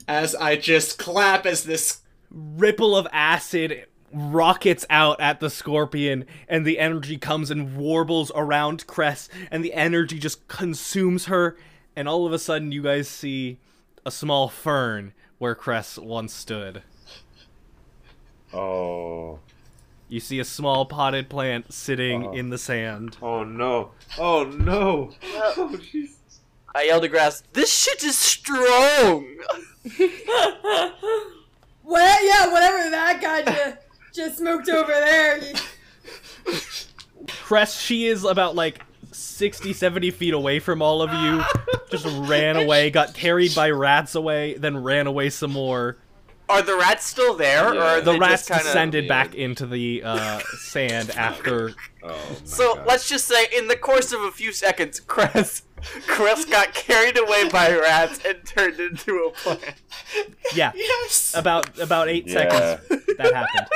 [SPEAKER 2] As I just clap as this
[SPEAKER 1] ripple of acid rockets out at the scorpion and the energy comes and warbles around Cress and the energy just consumes her and all of a sudden you guys see a small fern where Cress once stood.
[SPEAKER 7] Oh.
[SPEAKER 1] You see a small potted plant sitting
[SPEAKER 7] Oh.
[SPEAKER 1] in the sand.
[SPEAKER 7] Oh no. Oh no. Oh jeez.
[SPEAKER 5] I yelled at Grass, this shit is strong!
[SPEAKER 9] What? Yeah, whatever that guy just, just smoked over there. You-
[SPEAKER 1] Cress, she is about like 60, 70 feet away from all of you. Just ran away, got carried by rats away, then ran away some more.
[SPEAKER 5] Are the rats still there, or
[SPEAKER 7] Yeah.
[SPEAKER 5] are
[SPEAKER 1] The rats
[SPEAKER 5] just kinda...
[SPEAKER 1] descended
[SPEAKER 7] yeah.
[SPEAKER 1] back into the uh, sand after.
[SPEAKER 7] Oh
[SPEAKER 5] So
[SPEAKER 7] God.
[SPEAKER 5] let's just say, in the course of a few seconds, Cress, Cress got carried away by rats and turned into a plant.
[SPEAKER 1] Yeah,
[SPEAKER 2] yes.
[SPEAKER 1] about about eight
[SPEAKER 7] Yeah.
[SPEAKER 1] seconds that happened.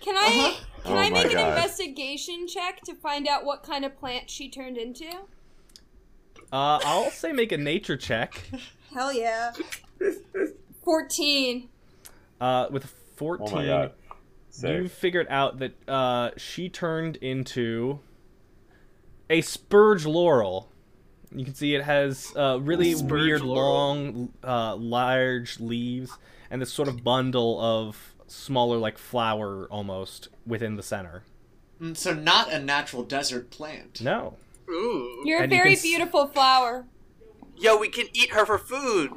[SPEAKER 9] Can I can
[SPEAKER 7] Oh
[SPEAKER 9] I
[SPEAKER 7] my
[SPEAKER 9] make an
[SPEAKER 7] God.
[SPEAKER 9] investigation check to find out what kind of plant she turned into?
[SPEAKER 1] Uh, I'll say make a nature check.
[SPEAKER 9] Hell yeah. Fourteen.
[SPEAKER 1] Uh, with
[SPEAKER 7] Oh
[SPEAKER 1] 14,
[SPEAKER 7] my god.
[SPEAKER 1] you
[SPEAKER 7] Sick.
[SPEAKER 1] figured out that uh, she turned into a spurge laurel. You can see it has uh, really
[SPEAKER 5] Spurge
[SPEAKER 1] weird,
[SPEAKER 5] laurel.
[SPEAKER 1] long, uh, large leaves, and this sort of bundle of smaller, like flower almost within the center.
[SPEAKER 2] Mm, So not a natural desert plant.
[SPEAKER 1] No,
[SPEAKER 5] Ooh.
[SPEAKER 9] You're a
[SPEAKER 1] And you
[SPEAKER 9] very
[SPEAKER 1] s-
[SPEAKER 9] beautiful flower.
[SPEAKER 5] Yo, we can eat her for food.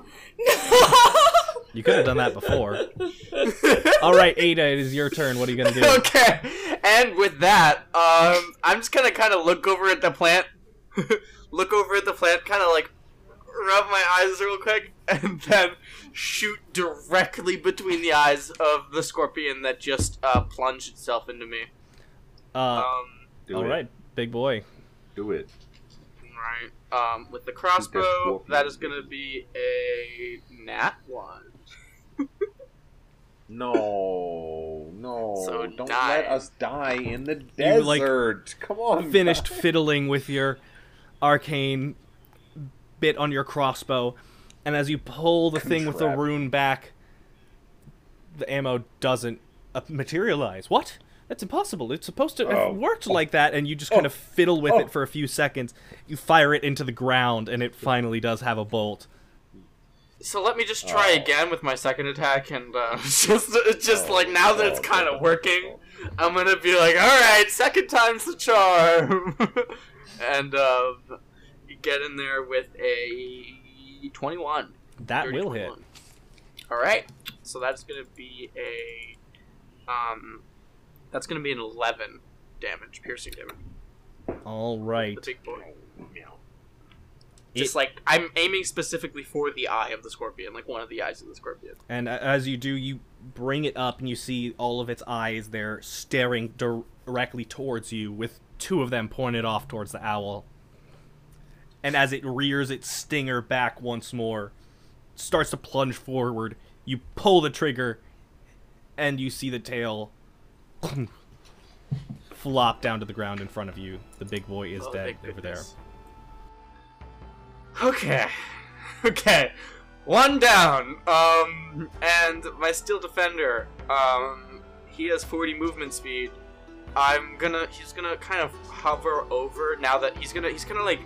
[SPEAKER 1] you could have done that before. All right, Ada, it is your turn. What are you gonna do?
[SPEAKER 5] okay, and with that, um, I'm just gonna kind of look over at the plant, look over at the plant, kind of like rub my eyes real quick, and then shoot directly between the eyes of the scorpion that just uh, plunged itself into me.
[SPEAKER 1] Uh,
[SPEAKER 5] Um,
[SPEAKER 7] Do
[SPEAKER 1] all
[SPEAKER 7] it.
[SPEAKER 1] right, big boy.
[SPEAKER 7] Do it.
[SPEAKER 5] right. Um, with the crossbow, that is gonna be a nat one.
[SPEAKER 7] No, no.
[SPEAKER 5] So
[SPEAKER 7] Don't
[SPEAKER 5] die.
[SPEAKER 7] let us die in the desert.
[SPEAKER 1] You, like,
[SPEAKER 7] desert. Come on.
[SPEAKER 1] finished
[SPEAKER 7] guys.
[SPEAKER 1] fiddling with your arcane bit on your crossbow, and as you pull the thing with the rune back, the ammo doesn't uh, materialize. What? That's impossible. It's supposed to have
[SPEAKER 7] Oh.
[SPEAKER 1] worked like that, and you just kind
[SPEAKER 7] Oh.
[SPEAKER 1] of fiddle with
[SPEAKER 7] Oh.
[SPEAKER 1] it for a few seconds. You fire it into the ground, and it finally does have a bolt.
[SPEAKER 5] So let me just try
[SPEAKER 7] Oh.
[SPEAKER 5] again with my second attack, and uh, just just
[SPEAKER 7] Oh,
[SPEAKER 5] like now that it's
[SPEAKER 7] oh,
[SPEAKER 5] kind
[SPEAKER 7] oh,
[SPEAKER 5] of working, I'm gonna be like, all right, second time's the charm, and uh, get in there with a 21.
[SPEAKER 1] That will hit.
[SPEAKER 5] All right, so that's gonna be a um, that's gonna be an 11 damage, piercing damage.
[SPEAKER 1] All right.
[SPEAKER 5] The big boy.
[SPEAKER 1] It-
[SPEAKER 5] Just like I'm aiming specifically for the eye of the scorpion, like one of the eyes of the scorpion.
[SPEAKER 1] And as you do, you bring it up and you see all of its eyes there staring directly towards you, with two of them pointed off towards the owl. and as it rears its stinger back once more, starts to plunge forward. You pull the trigger, and you see the tail flop down to the ground in front of you. The big boy is
[SPEAKER 5] Oh,
[SPEAKER 1] dead over there.
[SPEAKER 5] Okay. Okay. One down. Um and my steel defender, um he has 40 movement speed. I'm gonna he's gonna kind of hover over now that he's gonna he's gonna like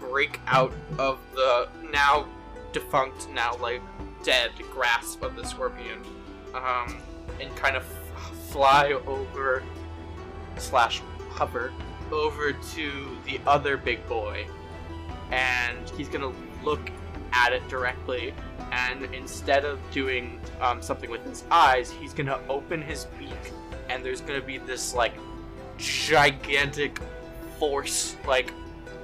[SPEAKER 5] break out of the now defunct, now like dead grasp of the scorpion. Um and kind of fly over slash hover over to the other big boy and he's gonna look at it directly and instead of doing um, something with his eyes he's gonna open his beak and there's gonna be this like gigantic force like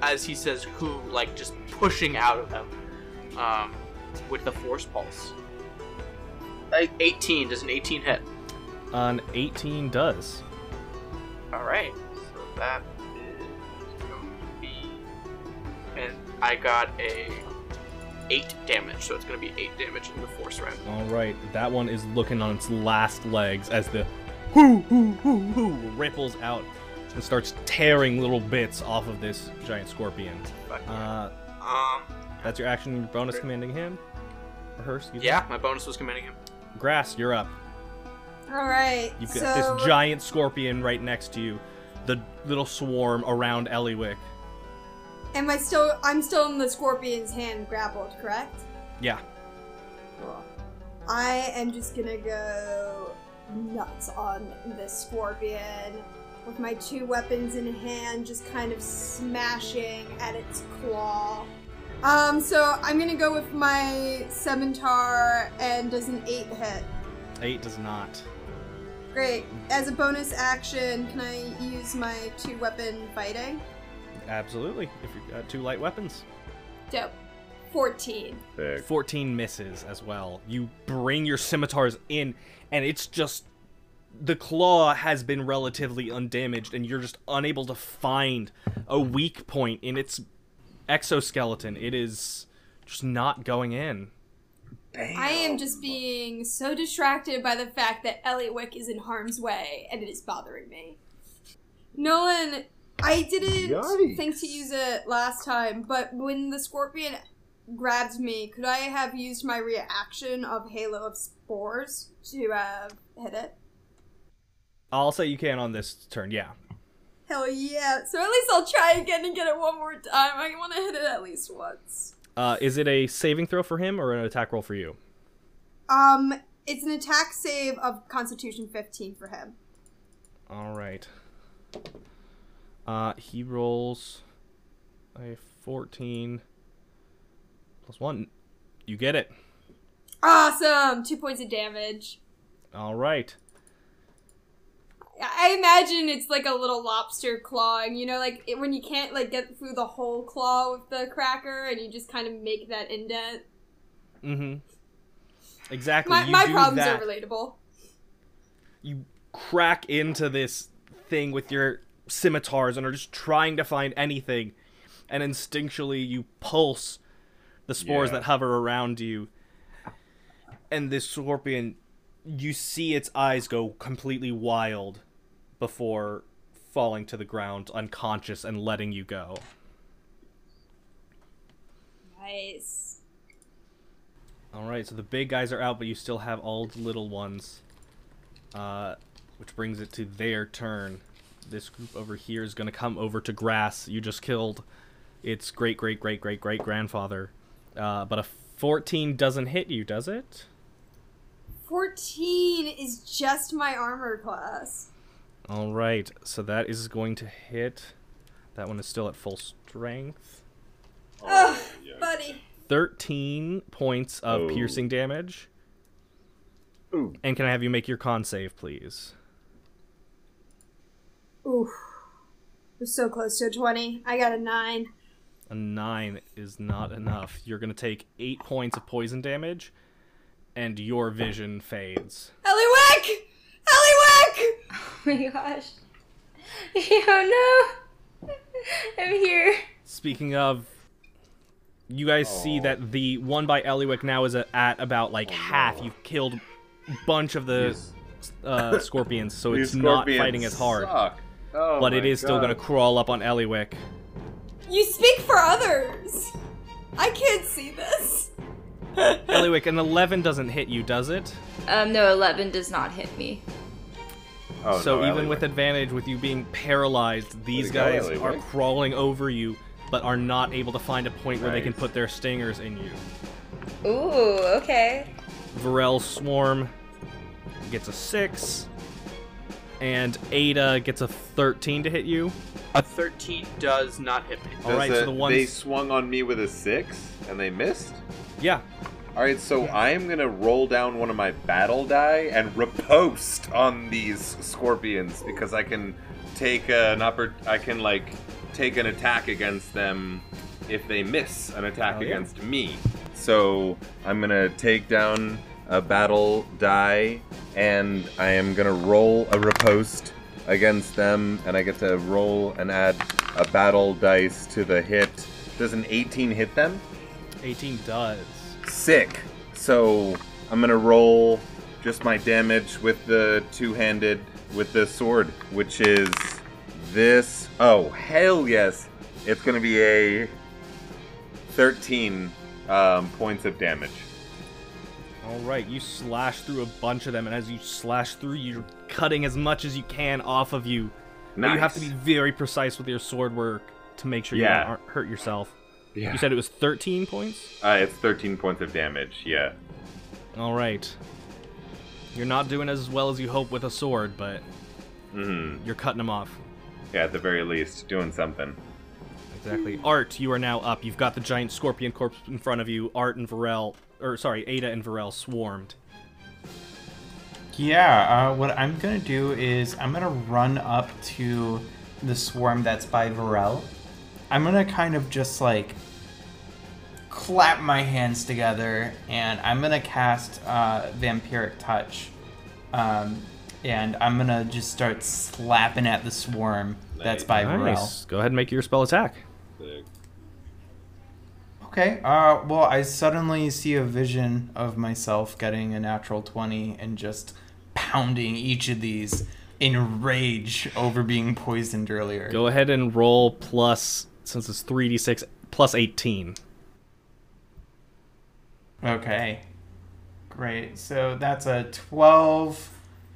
[SPEAKER 5] as he says who like just pushing out of him um, with the force pulse like 18 does an 18 hit
[SPEAKER 1] An 18 does.
[SPEAKER 5] All right, so that is going to be, and I got a eight damage, so it's going to be eight damage in the force rend.
[SPEAKER 1] All right, that one is looking on its last legs as the hoo hoo hoo hoo ripples out and starts tearing little bits off of this giant scorpion. Uh,
[SPEAKER 5] Um,
[SPEAKER 1] that's your action. Your bonus commanding him or her. Excuse me.
[SPEAKER 5] yeah, my bonus was commanding him.
[SPEAKER 1] Grass, you're up.
[SPEAKER 9] All right.
[SPEAKER 1] You've
[SPEAKER 9] so,
[SPEAKER 1] got this giant scorpion right next to you. The little swarm around Eliwick.
[SPEAKER 9] Am I still? I'm still in the scorpion's hand, grappled, correct?
[SPEAKER 1] Yeah.
[SPEAKER 9] Cool. I am just gonna go nuts on this scorpion with my two weapons in hand, just kind of smashing at its claw. Um, so I'm gonna go with my scimitar and does an eight hit.
[SPEAKER 1] Eight does not.
[SPEAKER 9] Great. As a bonus action, can I use my two weapon fighting?
[SPEAKER 1] Absolutely. If you've got two light weapons.
[SPEAKER 9] Dope. 14.
[SPEAKER 7] Sick.
[SPEAKER 1] 14 misses as well. You bring your scimitars in, and it's just. The claw has been relatively undamaged, and you're just unable to find a weak point in its exoskeleton. It is just not going in.
[SPEAKER 9] I am just being so distracted by the fact that Eliwick is in harm's way and it is bothering me. Nolan, I didn't
[SPEAKER 7] Yikes.
[SPEAKER 9] think to use it last time, but when the scorpion grabbed me, could I have used my reaction of Halo of Spores to uh, hit it?
[SPEAKER 1] I'll say you can on this turn, yeah.
[SPEAKER 9] Hell yeah. So at least I'll try again and get it one more time. I want to hit it at least once.
[SPEAKER 1] Uh, is it a saving throw for him or an attack roll for you?
[SPEAKER 9] Um, it's an attack save of Constitution 15 for him.
[SPEAKER 1] All right. Uh, he rolls a 14 plus 1. You get it.
[SPEAKER 9] Awesome! Two points of damage.
[SPEAKER 1] All right.
[SPEAKER 9] I imagine it's like a little lobster clawing, you know, like it, when you can't like get through the whole claw with the cracker, and you just kind of make that indent.
[SPEAKER 1] Mm-hmm. Exactly.
[SPEAKER 9] My, my problems
[SPEAKER 1] that.
[SPEAKER 9] are relatable.
[SPEAKER 1] You crack into this thing with your scimitars and are just trying to find anything, and instinctually you pulse the spores
[SPEAKER 7] Yeah.
[SPEAKER 1] that hover around you. And this scorpion, you see its eyes go completely wild before falling to the ground unconscious and letting you go.
[SPEAKER 9] Nice.
[SPEAKER 1] All right, so the big guys are out, but you still have all the little ones. Uh, which brings it to their turn. This group over here is going to come over to grass. You just killed its great great great great great grandfather. Uh, but a 14 doesn't hit you, does it?
[SPEAKER 9] 14 is just my armor class.
[SPEAKER 1] All right, so that is going to hit. That one is still at full strength.
[SPEAKER 9] Ugh, buddy.
[SPEAKER 1] 13 points of
[SPEAKER 7] Oh.
[SPEAKER 1] piercing damage.
[SPEAKER 7] Ooh.
[SPEAKER 1] And can I have you make your con save, please?
[SPEAKER 9] Oof. We're so close to a 20. I got a 9.
[SPEAKER 1] A nine is not enough. You're gonna take eight points of poison damage, and your vision fades.
[SPEAKER 9] Eliwick! Eliwick!
[SPEAKER 8] Oh my gosh. Oh no! I'm here.
[SPEAKER 1] Speaking of, You guys see that the one by Eliwick now is at about like
[SPEAKER 7] Oh,
[SPEAKER 1] half.
[SPEAKER 7] no.
[SPEAKER 1] You've killed a bunch of the
[SPEAKER 7] These-
[SPEAKER 1] uh, scorpions, so
[SPEAKER 7] these
[SPEAKER 1] it's not fighting as hard.
[SPEAKER 7] suck. Oh
[SPEAKER 1] but it is
[SPEAKER 7] my
[SPEAKER 1] is still gonna crawl up on Eliwick.
[SPEAKER 9] You speak for others. I can't see this.
[SPEAKER 1] Eliwick, an 11 doesn't hit you, does it?
[SPEAKER 8] Um, no, 11 does not hit me.
[SPEAKER 7] Oh,
[SPEAKER 1] so
[SPEAKER 7] no,
[SPEAKER 1] even with advantage, with you being paralyzed, these
[SPEAKER 7] to go,
[SPEAKER 1] guys are crawling over you, but are not able to find a point where they can put their stingers in you.
[SPEAKER 8] Ooh, okay.
[SPEAKER 1] Varel's swarm gets a six, and Ada gets a 13 to hit you.
[SPEAKER 5] A 13 does not hit me.
[SPEAKER 1] All right,
[SPEAKER 7] Does
[SPEAKER 1] so the ones,
[SPEAKER 7] they swung on me with a six and they missed.
[SPEAKER 1] yeah,
[SPEAKER 7] All right, so I am gonna roll down one of my battle die and riposte on these scorpions because I can take an oppor- I can like take an attack against them if they miss an attack
[SPEAKER 1] Oh, yeah.
[SPEAKER 7] against me. So I'm gonna take down a battle die and I am gonna roll a riposte against them, and I get to roll and add a battle dice to the hit. Does an 18 hit them?
[SPEAKER 1] 18 does.
[SPEAKER 7] Sick. So I'm gonna roll just my damage with the two-handed with the sword, which is this. Oh hell yes! It's gonna be a 13 um, points of damage.
[SPEAKER 1] All right, you slash through a bunch of them, and as you slash through, you're cutting as much as you can off of you. But you have to be very precise with your sword work to make sure
[SPEAKER 7] Yeah.
[SPEAKER 1] you don't hurt yourself.
[SPEAKER 7] Yeah.
[SPEAKER 1] You said it was 13 points?
[SPEAKER 7] Uh, it's 13 points of damage. Yeah.
[SPEAKER 1] All right. You're not doing as well as you hope with a sword, but
[SPEAKER 7] hmm
[SPEAKER 1] you're cutting them off.
[SPEAKER 7] Yeah, at the very least, doing something.
[SPEAKER 1] Exactly. Art, you are now up. You've got the giant scorpion corpse in front of you. Art and Varel, or sorry, Ada and Varel swarmed.
[SPEAKER 3] Yeah, uh, what I'm gonna do is I'm gonna run up to the swarm that's by Varel. I'm gonna kind of just like clap my hands together and I'm gonna cast uh, Vampiric Touch. Um, and I'm gonna just start slapping at the swarm that's by Varel.
[SPEAKER 1] Go ahead and make your spell attack.
[SPEAKER 3] Okay. Uh, well, I suddenly see a vision of myself getting a natural 20 and just pounding each of these in rage over being poisoned earlier.
[SPEAKER 1] Go ahead and roll plus, since it's 3d6, plus 18.
[SPEAKER 3] Okay. Great. So that's a 12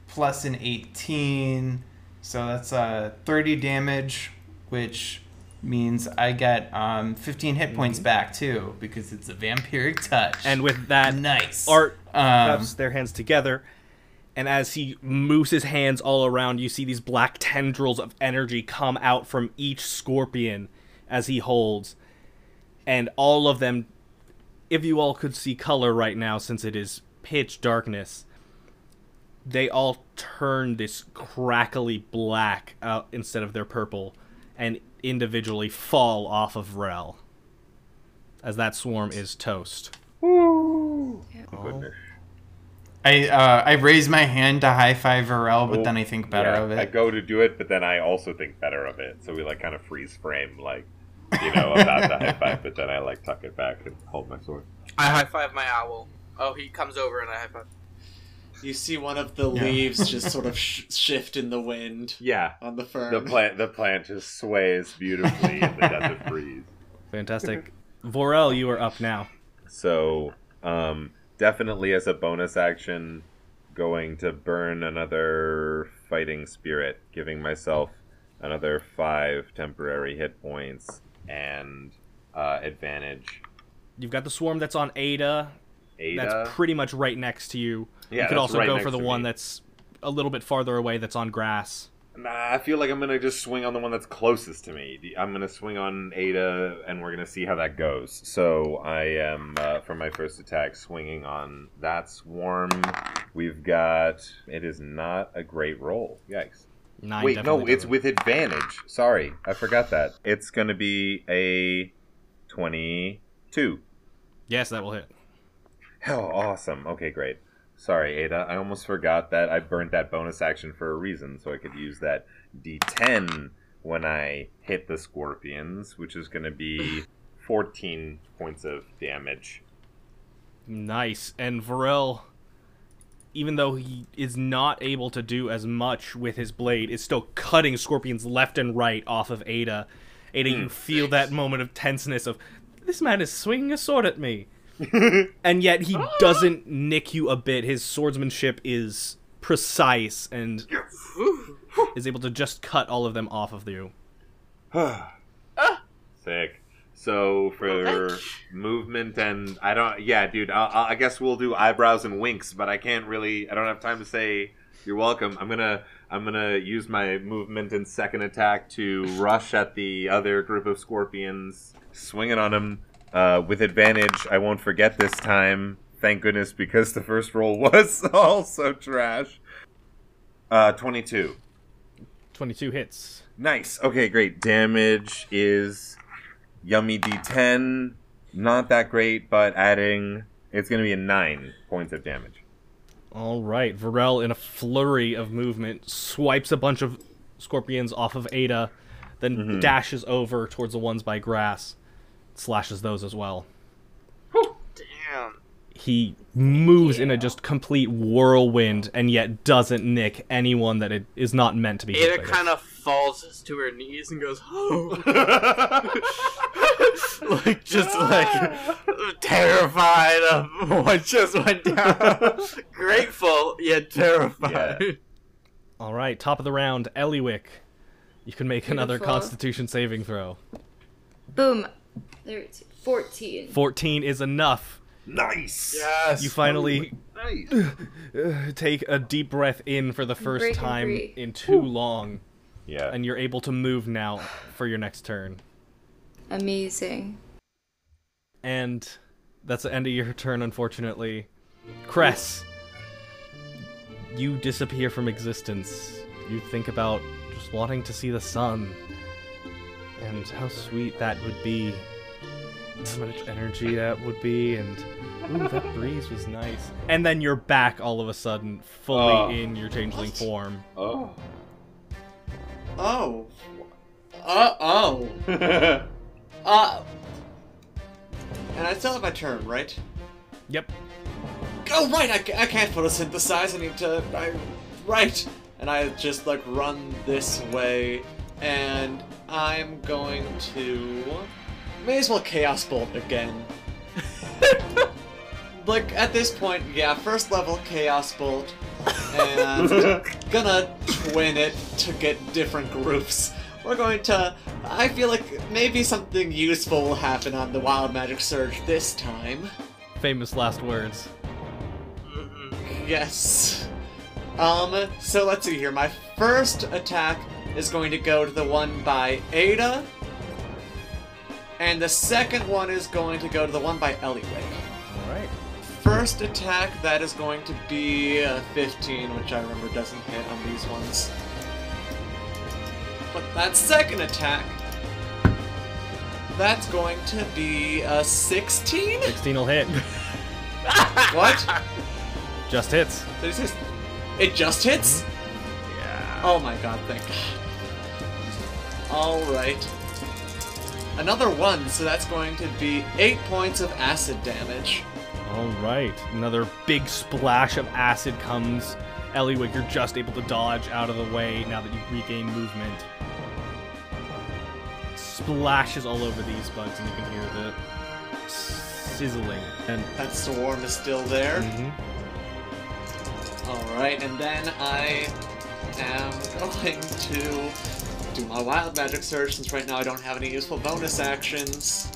[SPEAKER 3] plus an 18. So that's a 30 damage, which means I get um, 15 hit points back too because it's a vampiric touch.
[SPEAKER 1] And with that,
[SPEAKER 3] nice.
[SPEAKER 1] Art
[SPEAKER 3] Um,
[SPEAKER 1] their hands together, and as he moves his hands all around, you see these black tendrils of energy come out from each scorpion as he holds, and all of them. If you all could see color right now, since it is pitch darkness, they all turn this crackly black uh, instead of their purple, and individually fall off of Rel. As that swarm is toast.
[SPEAKER 7] Goodness.
[SPEAKER 3] I uh, I raise my hand to high five Varel, but
[SPEAKER 7] Oh,
[SPEAKER 3] then I think better
[SPEAKER 7] yeah,
[SPEAKER 3] of it.
[SPEAKER 7] I go to do it, but then I also think better of it. So we like kind of freeze frame, like you know, about the high five, but then I like tuck it back and hold my sword.
[SPEAKER 5] I high five my owl. Oh, he comes over and I high five.
[SPEAKER 2] You see one of the
[SPEAKER 3] Yeah.
[SPEAKER 2] leaves just sort of sh- shift in the wind
[SPEAKER 7] Yeah,
[SPEAKER 2] on the fern.
[SPEAKER 7] the plant the plant just sways beautifully in the desert breeze.
[SPEAKER 1] Fantastic. Varel, you are up now.
[SPEAKER 7] So, um, definitely as a bonus action, going to burn another fighting spirit, giving myself another five temporary hit points and uh, advantage.
[SPEAKER 1] You've got the swarm that's on Ada.
[SPEAKER 7] Ada.
[SPEAKER 1] That's pretty much right next to you.
[SPEAKER 7] Yeah,
[SPEAKER 1] you could also
[SPEAKER 7] right
[SPEAKER 1] go for the one
[SPEAKER 7] me.
[SPEAKER 1] that's a little bit farther away that's on grass.
[SPEAKER 7] Nah, I feel like I'm gonna just swing on the one that's closest to me. I'm gonna swing on Ada, and we're gonna see how that goes. So I am, uh, for my first attack, swinging on that swarm. We've got. It is not a great roll. Yikes.
[SPEAKER 1] Nine
[SPEAKER 7] Wait, no, it's with advantage. Sorry, I forgot that. It's gonna be a twenty-two.
[SPEAKER 1] Yes, that will hit.
[SPEAKER 7] Oh, awesome. Okay, great. Sorry, Ada. I almost forgot that I burnt that bonus action for a reason, so I could use that D10 when I hit the scorpions, which is going to be 14 points of damage.
[SPEAKER 1] Nice. And Varel, even though he is not able to do as much with his blade, is still cutting scorpions left and right off of Ada. Ada, you hmm, feel that moment of tenseness of this man is swinging a sword at me. and yet he ah. doesn't nick you a bit. His swordsmanship is precise and is able to just cut all of them off of you. Ah.
[SPEAKER 7] Sick. So for movement and I don't, yeah, dude. I'll, I'll, I guess we'll do eyebrows and winks, but I can't really. I don't have time to say you're welcome. I'm gonna I'm gonna use my movement and second attack to rush at the other group of scorpions, swinging on them uh, with advantage. I won't forget this time. Thank goodness, because the first roll was also trash. Uh, 22.
[SPEAKER 1] 22 hits.
[SPEAKER 7] Nice. Okay, great. Damage is yummy d10. Not that great, but adding it's going to be a 9 points of damage.
[SPEAKER 1] All right, Varel, in a flurry of movement, swipes a bunch of scorpions off of Ada, then dashes over towards the ones by grass, slashes those as well.
[SPEAKER 5] Oh, Damn.
[SPEAKER 1] He moves in a just complete whirlwind, and yet doesn't nick anyone that it is not meant to be. hit
[SPEAKER 5] Ada kind of falls to her knees and goes, "Oh," like just ah. like terrified of what just went down. Grateful yet terrified. Yeah.
[SPEAKER 1] All right, top of the round, Eliwick. You can make another Constitution saving throw.
[SPEAKER 8] Boom. 13, 14.
[SPEAKER 1] 14 is enough.
[SPEAKER 7] Nice.
[SPEAKER 5] Yes.
[SPEAKER 1] You finally
[SPEAKER 7] Nice.
[SPEAKER 1] take a deep breath in for the first
[SPEAKER 8] breaking
[SPEAKER 1] time
[SPEAKER 8] free.
[SPEAKER 1] in too long,
[SPEAKER 7] Yeah.
[SPEAKER 1] and you're able to move now for your next turn.
[SPEAKER 8] Amazing.
[SPEAKER 1] And that's the end of your turn, unfortunately. Cress, you disappear from existence. You think about just wanting to see the sun and how sweet that would be, and how much energy that would be, and ooh, that breeze was nice. And then you're back all of a sudden, fully
[SPEAKER 7] Oh.
[SPEAKER 1] in your changeling form.
[SPEAKER 7] oh.
[SPEAKER 2] Oh. Uh oh. Uh. And I still have my turn, right?
[SPEAKER 1] Yep.
[SPEAKER 2] Oh, right, I, I can't photosynthesize, I need to. I, right! And I just, like, run this way, and I'm going to. May as well Chaos Bolt again. like, at this point, yeah, first level Chaos Bolt, and gonna twin it to get different groups. We're going to. I feel like maybe something useful will happen on the Wild Magic Surge this time.
[SPEAKER 1] Famous last words.
[SPEAKER 2] Yes. Um, so let's see here. My first attack is going to go to the one by Ada. And the second one is going to go to the one by Eliwick.
[SPEAKER 1] Alright.
[SPEAKER 2] First attack, that is going to be a 15, which I remember doesn't hit on these ones. But that second attack, that's going to be uh, a 16?
[SPEAKER 1] 16 will hit.
[SPEAKER 2] What?
[SPEAKER 1] Just hits.
[SPEAKER 2] He It just hits? Mm-hmm.
[SPEAKER 5] Yeah.
[SPEAKER 2] Oh my god, thank god. Alright. Another one, so that's going to be 8 points of acid damage.
[SPEAKER 1] All right, another big splash of acid comes. Eliwick, you're just able to dodge out of the way now that you've regained movement. Splashes all over these bugs, and you can hear the sizzling. And
[SPEAKER 2] That swarm is still there.
[SPEAKER 1] Mhm.
[SPEAKER 2] Alright, and then I am going to do my wild magic surge since right now I don't have any useful bonus actions.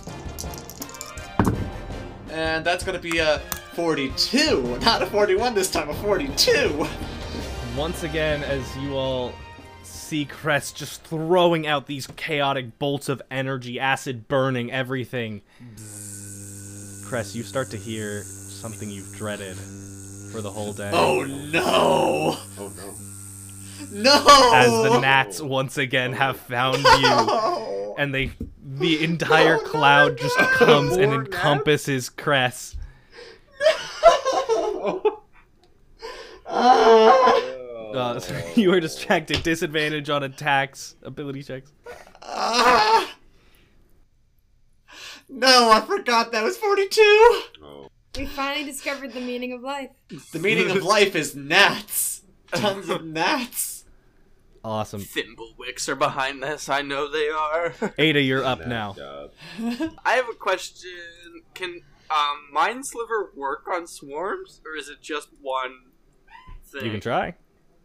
[SPEAKER 2] And that's gonna be a 42, not a 41 this time, a 42.
[SPEAKER 1] once again, as you all see Cress just throwing out these chaotic bolts of energy, acid burning everything. Cress, you start to hear something you've dreaded for the whole day.
[SPEAKER 2] Oh no!
[SPEAKER 7] Oh no.
[SPEAKER 2] No!
[SPEAKER 1] as the gnats once again have found you and they the entire cloud just comes and encompasses Cress. Uh, so you are distracted. Disadvantage on attacks, ability checks.
[SPEAKER 2] Ah! No, I forgot that was 42!
[SPEAKER 7] Oh.
[SPEAKER 9] We finally discovered the meaning of life.
[SPEAKER 2] The meaning of life is gnats! Tons of gnats!
[SPEAKER 1] Awesome.
[SPEAKER 5] Thimblewicks are behind this. I know they are.
[SPEAKER 1] Ada, you're up now.
[SPEAKER 5] I have a question. Can um, Mind Sliver work on swarms, or is it just one thing?
[SPEAKER 1] You can try.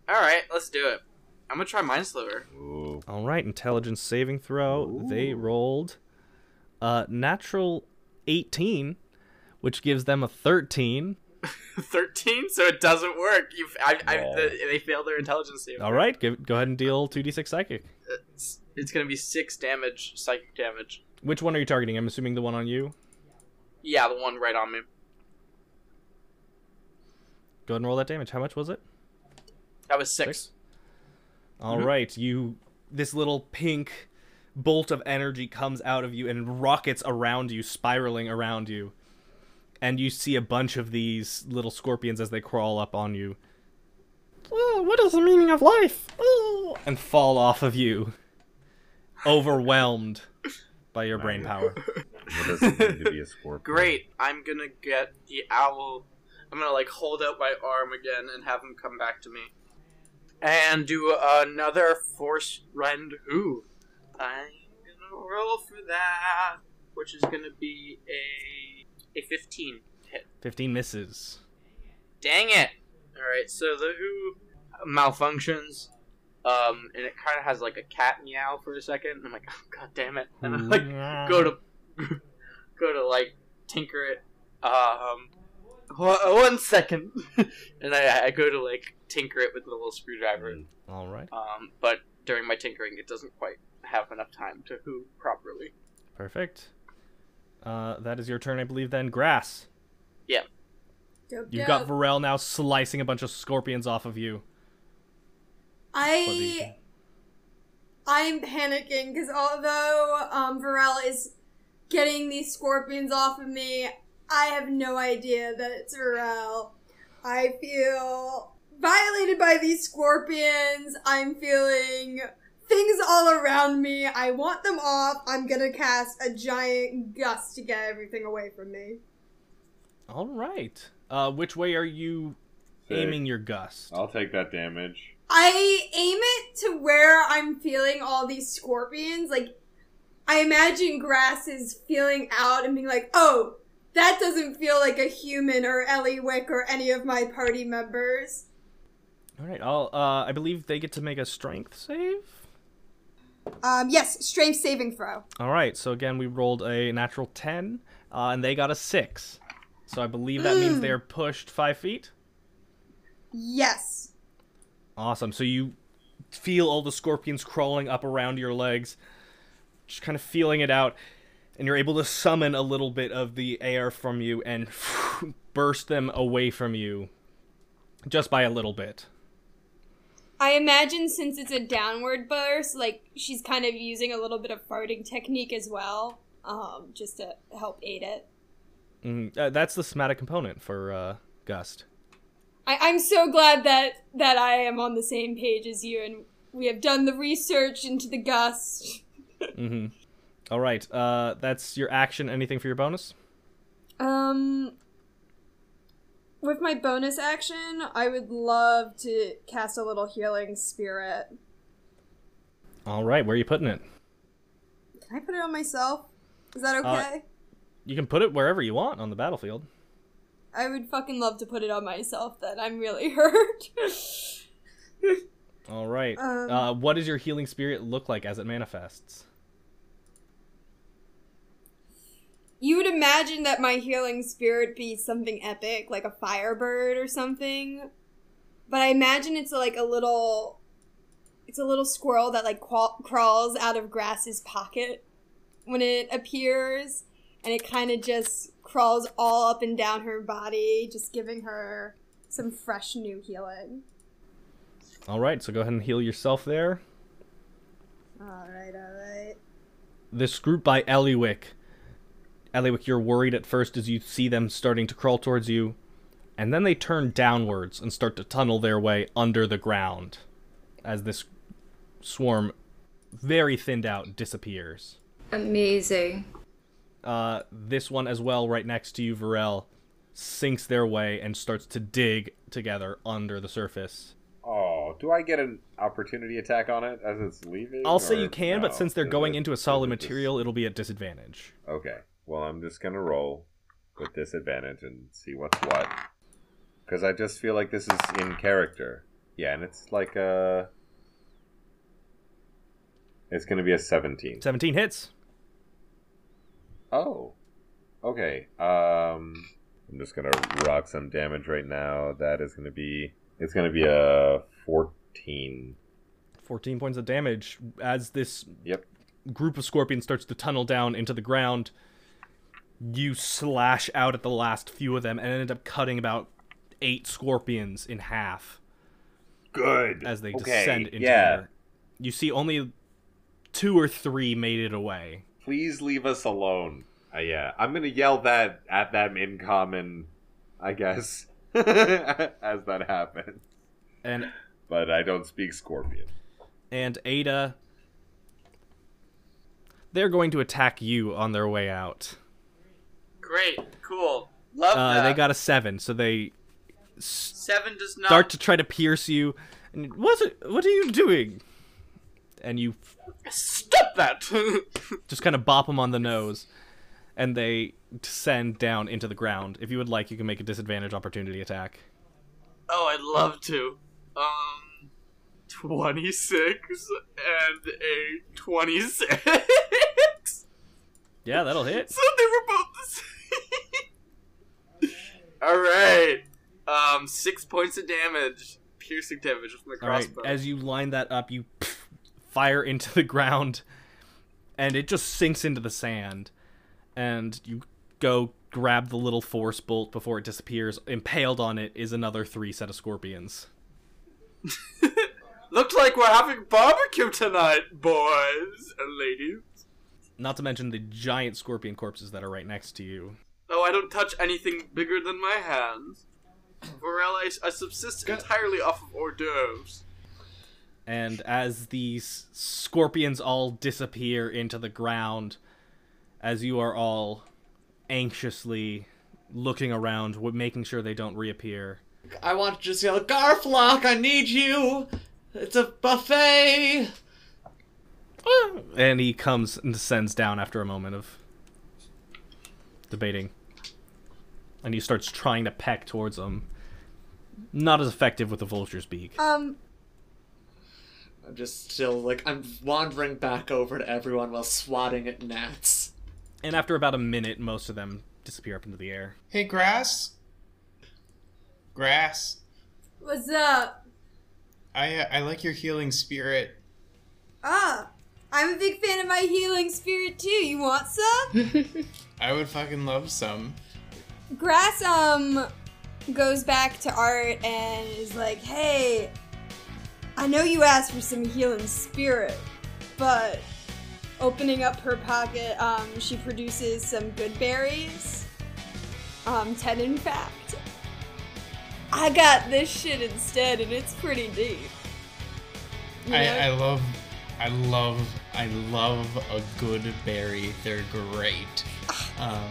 [SPEAKER 5] All right, let's do it. I'm gonna try Mind Sliver.
[SPEAKER 7] Ooh.
[SPEAKER 1] All right, intelligence saving throw. They rolled a natural 18, which gives them a 13.
[SPEAKER 5] Thirteen, so it doesn't work. You've, I, I,
[SPEAKER 7] Yeah.
[SPEAKER 5] the, they failed their intelligence save.
[SPEAKER 1] All right, give, go ahead and deal 2d6 psychic.
[SPEAKER 5] It's, it's gonna be six damage, psychic damage.
[SPEAKER 1] Which one are you targeting? I'm assuming the one on you.
[SPEAKER 5] Yeah, the one right on me.
[SPEAKER 1] Go ahead and roll that damage. How much was it?
[SPEAKER 5] That was six.
[SPEAKER 1] Six? All mm-hmm. right, you. This little pink bolt of energy comes out of you and rockets around you, spiraling around you. And you see a bunch of these little scorpions as they crawl up on you. "Oh, what is the meaning of life? Oh," And fall off of you, overwhelmed by your brain power.
[SPEAKER 7] What does it mean to be a scorpion?
[SPEAKER 5] Great. I'm gonna get the owl. I'm gonna like hold out my arm again and have him come back to me, and do another force rend. Ooh, I'm gonna roll for that, which is gonna be a a 15 hit.
[SPEAKER 1] 15 misses.
[SPEAKER 5] Dang it! All right, so the who malfunctions, um, and it kind of has like a cat meow for a second. And I'm like, oh, god damn it! And I'm like go to go to like tinker it. Um, one second, and I, I go to like tinker it with the little screwdriver.
[SPEAKER 1] All right.
[SPEAKER 5] Um, but during my tinkering, it doesn't quite have enough time to who properly.
[SPEAKER 1] Perfect. Uh, that is your turn, I believe, then. Grass.
[SPEAKER 5] Yeah.
[SPEAKER 9] Dope,
[SPEAKER 1] You've
[SPEAKER 9] dope.
[SPEAKER 1] got Varel now slicing a bunch of scorpions off of you. What do you do?
[SPEAKER 9] I I'm panicking because although um, Varel is getting these scorpions off of me, I have no idea that it's Varel. I feel violated by these scorpions. I'm feeling things all around me. I want them off. I'm gonna cast a giant gust to get everything away from me.
[SPEAKER 1] All right. Uh, which way are you
[SPEAKER 7] Sick.
[SPEAKER 1] aiming your gust?
[SPEAKER 7] I'll take that damage.
[SPEAKER 9] I aim it to where I'm feeling all these scorpions. Like, I imagine Grass is feeling out and being like, oh, that doesn't feel like a human or Eliwick or any of my party members.
[SPEAKER 1] All right. I'll. Uh, I believe they get to make a strength save.
[SPEAKER 9] Um, yes, strength saving throw.
[SPEAKER 1] All right. So again, we rolled a natural ten, uh, and they got a six. So I believe that means they're pushed five feet.
[SPEAKER 9] Yes.
[SPEAKER 1] Awesome. So you feel all the scorpions crawling up around your legs, just kind of feeling it out, and you're able to summon a little bit of the air from you and burst them away from you, just by a little bit.
[SPEAKER 9] I imagine since it's a downward burst, like she's kind of using a little bit of farting technique as well, um, just to help aid it.
[SPEAKER 1] Mm, uh, that's the somatic component for uh, Gust.
[SPEAKER 9] I, I'm so glad that that I am on the same page as you, and we have done the research into the gust.
[SPEAKER 1] Mm-hmm. All right. Uh, that's your action. Anything for your bonus?
[SPEAKER 9] Um, with my bonus action, I would love to cast a little healing spirit.
[SPEAKER 1] All right. Where are you putting it?
[SPEAKER 9] Can I put it on myself? Is that okay?
[SPEAKER 1] You can put it wherever you want on the battlefield.
[SPEAKER 9] I would fucking love to put it on myself. Then I'm really hurt.
[SPEAKER 1] All right.
[SPEAKER 9] Um,
[SPEAKER 1] uh, what does your healing spirit look like as it manifests?
[SPEAKER 9] You would imagine that my healing spirit be something epic, like a firebird or something. But I imagine it's like a little, it's a little squirrel that like craw- crawls out of Grass's pocket when it appears, and it kind of just crawls all up and down her body, just giving her some fresh new healing.
[SPEAKER 1] All right. So go ahead and heal yourself there.
[SPEAKER 9] All right, all right.
[SPEAKER 1] this group by Eliwick. Eliwick, you're worried at first as you see them starting to crawl towards you, and then they turn downwards and start to tunnel their way under the ground as this swarm, very thinned out, disappears.
[SPEAKER 8] Amazing.
[SPEAKER 1] uh, this one as well, right next to you, Varel, sinks their way and starts to dig together under the surface.
[SPEAKER 7] Oh, do I get an opportunity attack on it as it's leaving?
[SPEAKER 1] I'll say you can, but since they're going into a solid
[SPEAKER 7] it just-
[SPEAKER 1] material, it'll be at disadvantage.
[SPEAKER 7] Okay. Well, I'm just gonna roll with disadvantage and see what's what. Because I just feel like this is in character. Yeah, and it's like a. It's gonna be a 17.
[SPEAKER 1] 17 hits.
[SPEAKER 7] Oh. Okay. Um. I'm just gonna rock some damage right now. That is gonna be. It's gonna be a 14.
[SPEAKER 1] 14 points of damage as this
[SPEAKER 7] Yep.
[SPEAKER 1] group of scorpions starts to tunnel down into the ground. You slash out at the last few of them and end up cutting about eight scorpions in half
[SPEAKER 7] Good.
[SPEAKER 1] as they
[SPEAKER 7] okay.
[SPEAKER 1] descend into
[SPEAKER 7] yeah.
[SPEAKER 1] their. You see only two or three made it away.
[SPEAKER 7] please leave us alone. Uh, yeah, I'm gonna yell that at them in common, I guess, as that happens.
[SPEAKER 1] And
[SPEAKER 7] But I don't speak Scorpion.
[SPEAKER 1] and Ada they're going to attack you on their way out.
[SPEAKER 5] Great, cool, love
[SPEAKER 1] Uh,
[SPEAKER 5] that.
[SPEAKER 1] they got a 7, so they
[SPEAKER 5] seven. Does not
[SPEAKER 1] start to try to pierce you. And what what are you doing? And you
[SPEAKER 5] stop that.
[SPEAKER 1] just kind of bop them on the nose, and they descend down into the ground. If you would like, you can make a disadvantage opportunity attack.
[SPEAKER 5] oh, I'd love to. Um, twenty six and a twenty six.
[SPEAKER 1] Yeah, that'll hit.
[SPEAKER 5] So they were both the same. All right. Um, six points of damage, piercing damage with my
[SPEAKER 1] All right,
[SPEAKER 5] crossbow.
[SPEAKER 1] as you line that up, you fire into the ground, and it just sinks into the sand. And you go grab the little force bolt before it disappears. Impaled on it is another three set of scorpions.
[SPEAKER 5] Looks like we're having barbecue tonight, boys and ladies.
[SPEAKER 1] Not to mention the giant scorpion corpses that are right next to you.
[SPEAKER 5] Oh, I don't touch anything bigger than my hands. Varel, I, I uh, subsist entirely off of hors d'oeuvres.
[SPEAKER 1] And as these scorpions all disappear into the ground, as you are all anxiously looking around, making sure they don't reappear,
[SPEAKER 2] I want to just yell, Garflock, I need you! It's a buffet!
[SPEAKER 1] and he comes and descends down after a moment of debating. And he starts trying to peck towards them. Not as effective with the vulture's beak.
[SPEAKER 9] Um,
[SPEAKER 2] I'm just still like, I'm wandering back over to everyone while swatting at gnats.
[SPEAKER 1] And after about a minute, most of them disappear up into the air.
[SPEAKER 3] Hey, grass. Grass.
[SPEAKER 9] what's up?
[SPEAKER 3] I uh, I like your healing spirit.
[SPEAKER 9] Ah, I'm a big fan of my healing spirit too. You want some?
[SPEAKER 3] I would fucking love some.
[SPEAKER 9] Grass um goes back to Art and is like, "Hey, I know you asked for some healing spirit, but opening up her pocket, um, she produces some good berries. Um, ten in fact. I got this shit instead, and it's pretty deep. You
[SPEAKER 3] I. I love, I love, I love a good berry. They're great. Um,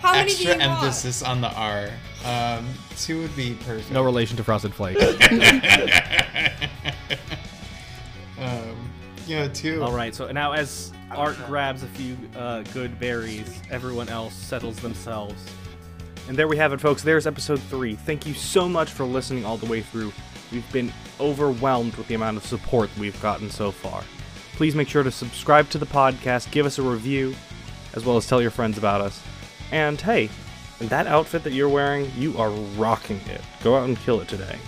[SPEAKER 9] How many
[SPEAKER 3] extra
[SPEAKER 9] do you want?
[SPEAKER 3] emphasis on the R. Um, two would be perfect.
[SPEAKER 1] No relation to Frosted Flakes.
[SPEAKER 3] um, yeah, two.
[SPEAKER 1] All right, so now as Art grabs a few uh, good berries, everyone else settles themselves.
[SPEAKER 10] And there we have it, folks. There's episode three. Thank you so much for listening all the way through. We've been overwhelmed with the amount of support we've gotten so far. Please make sure to subscribe to the podcast, give us a review, as well as tell your friends about us. And hey, that outfit that you're wearing, you are rocking it. Go out and kill it today.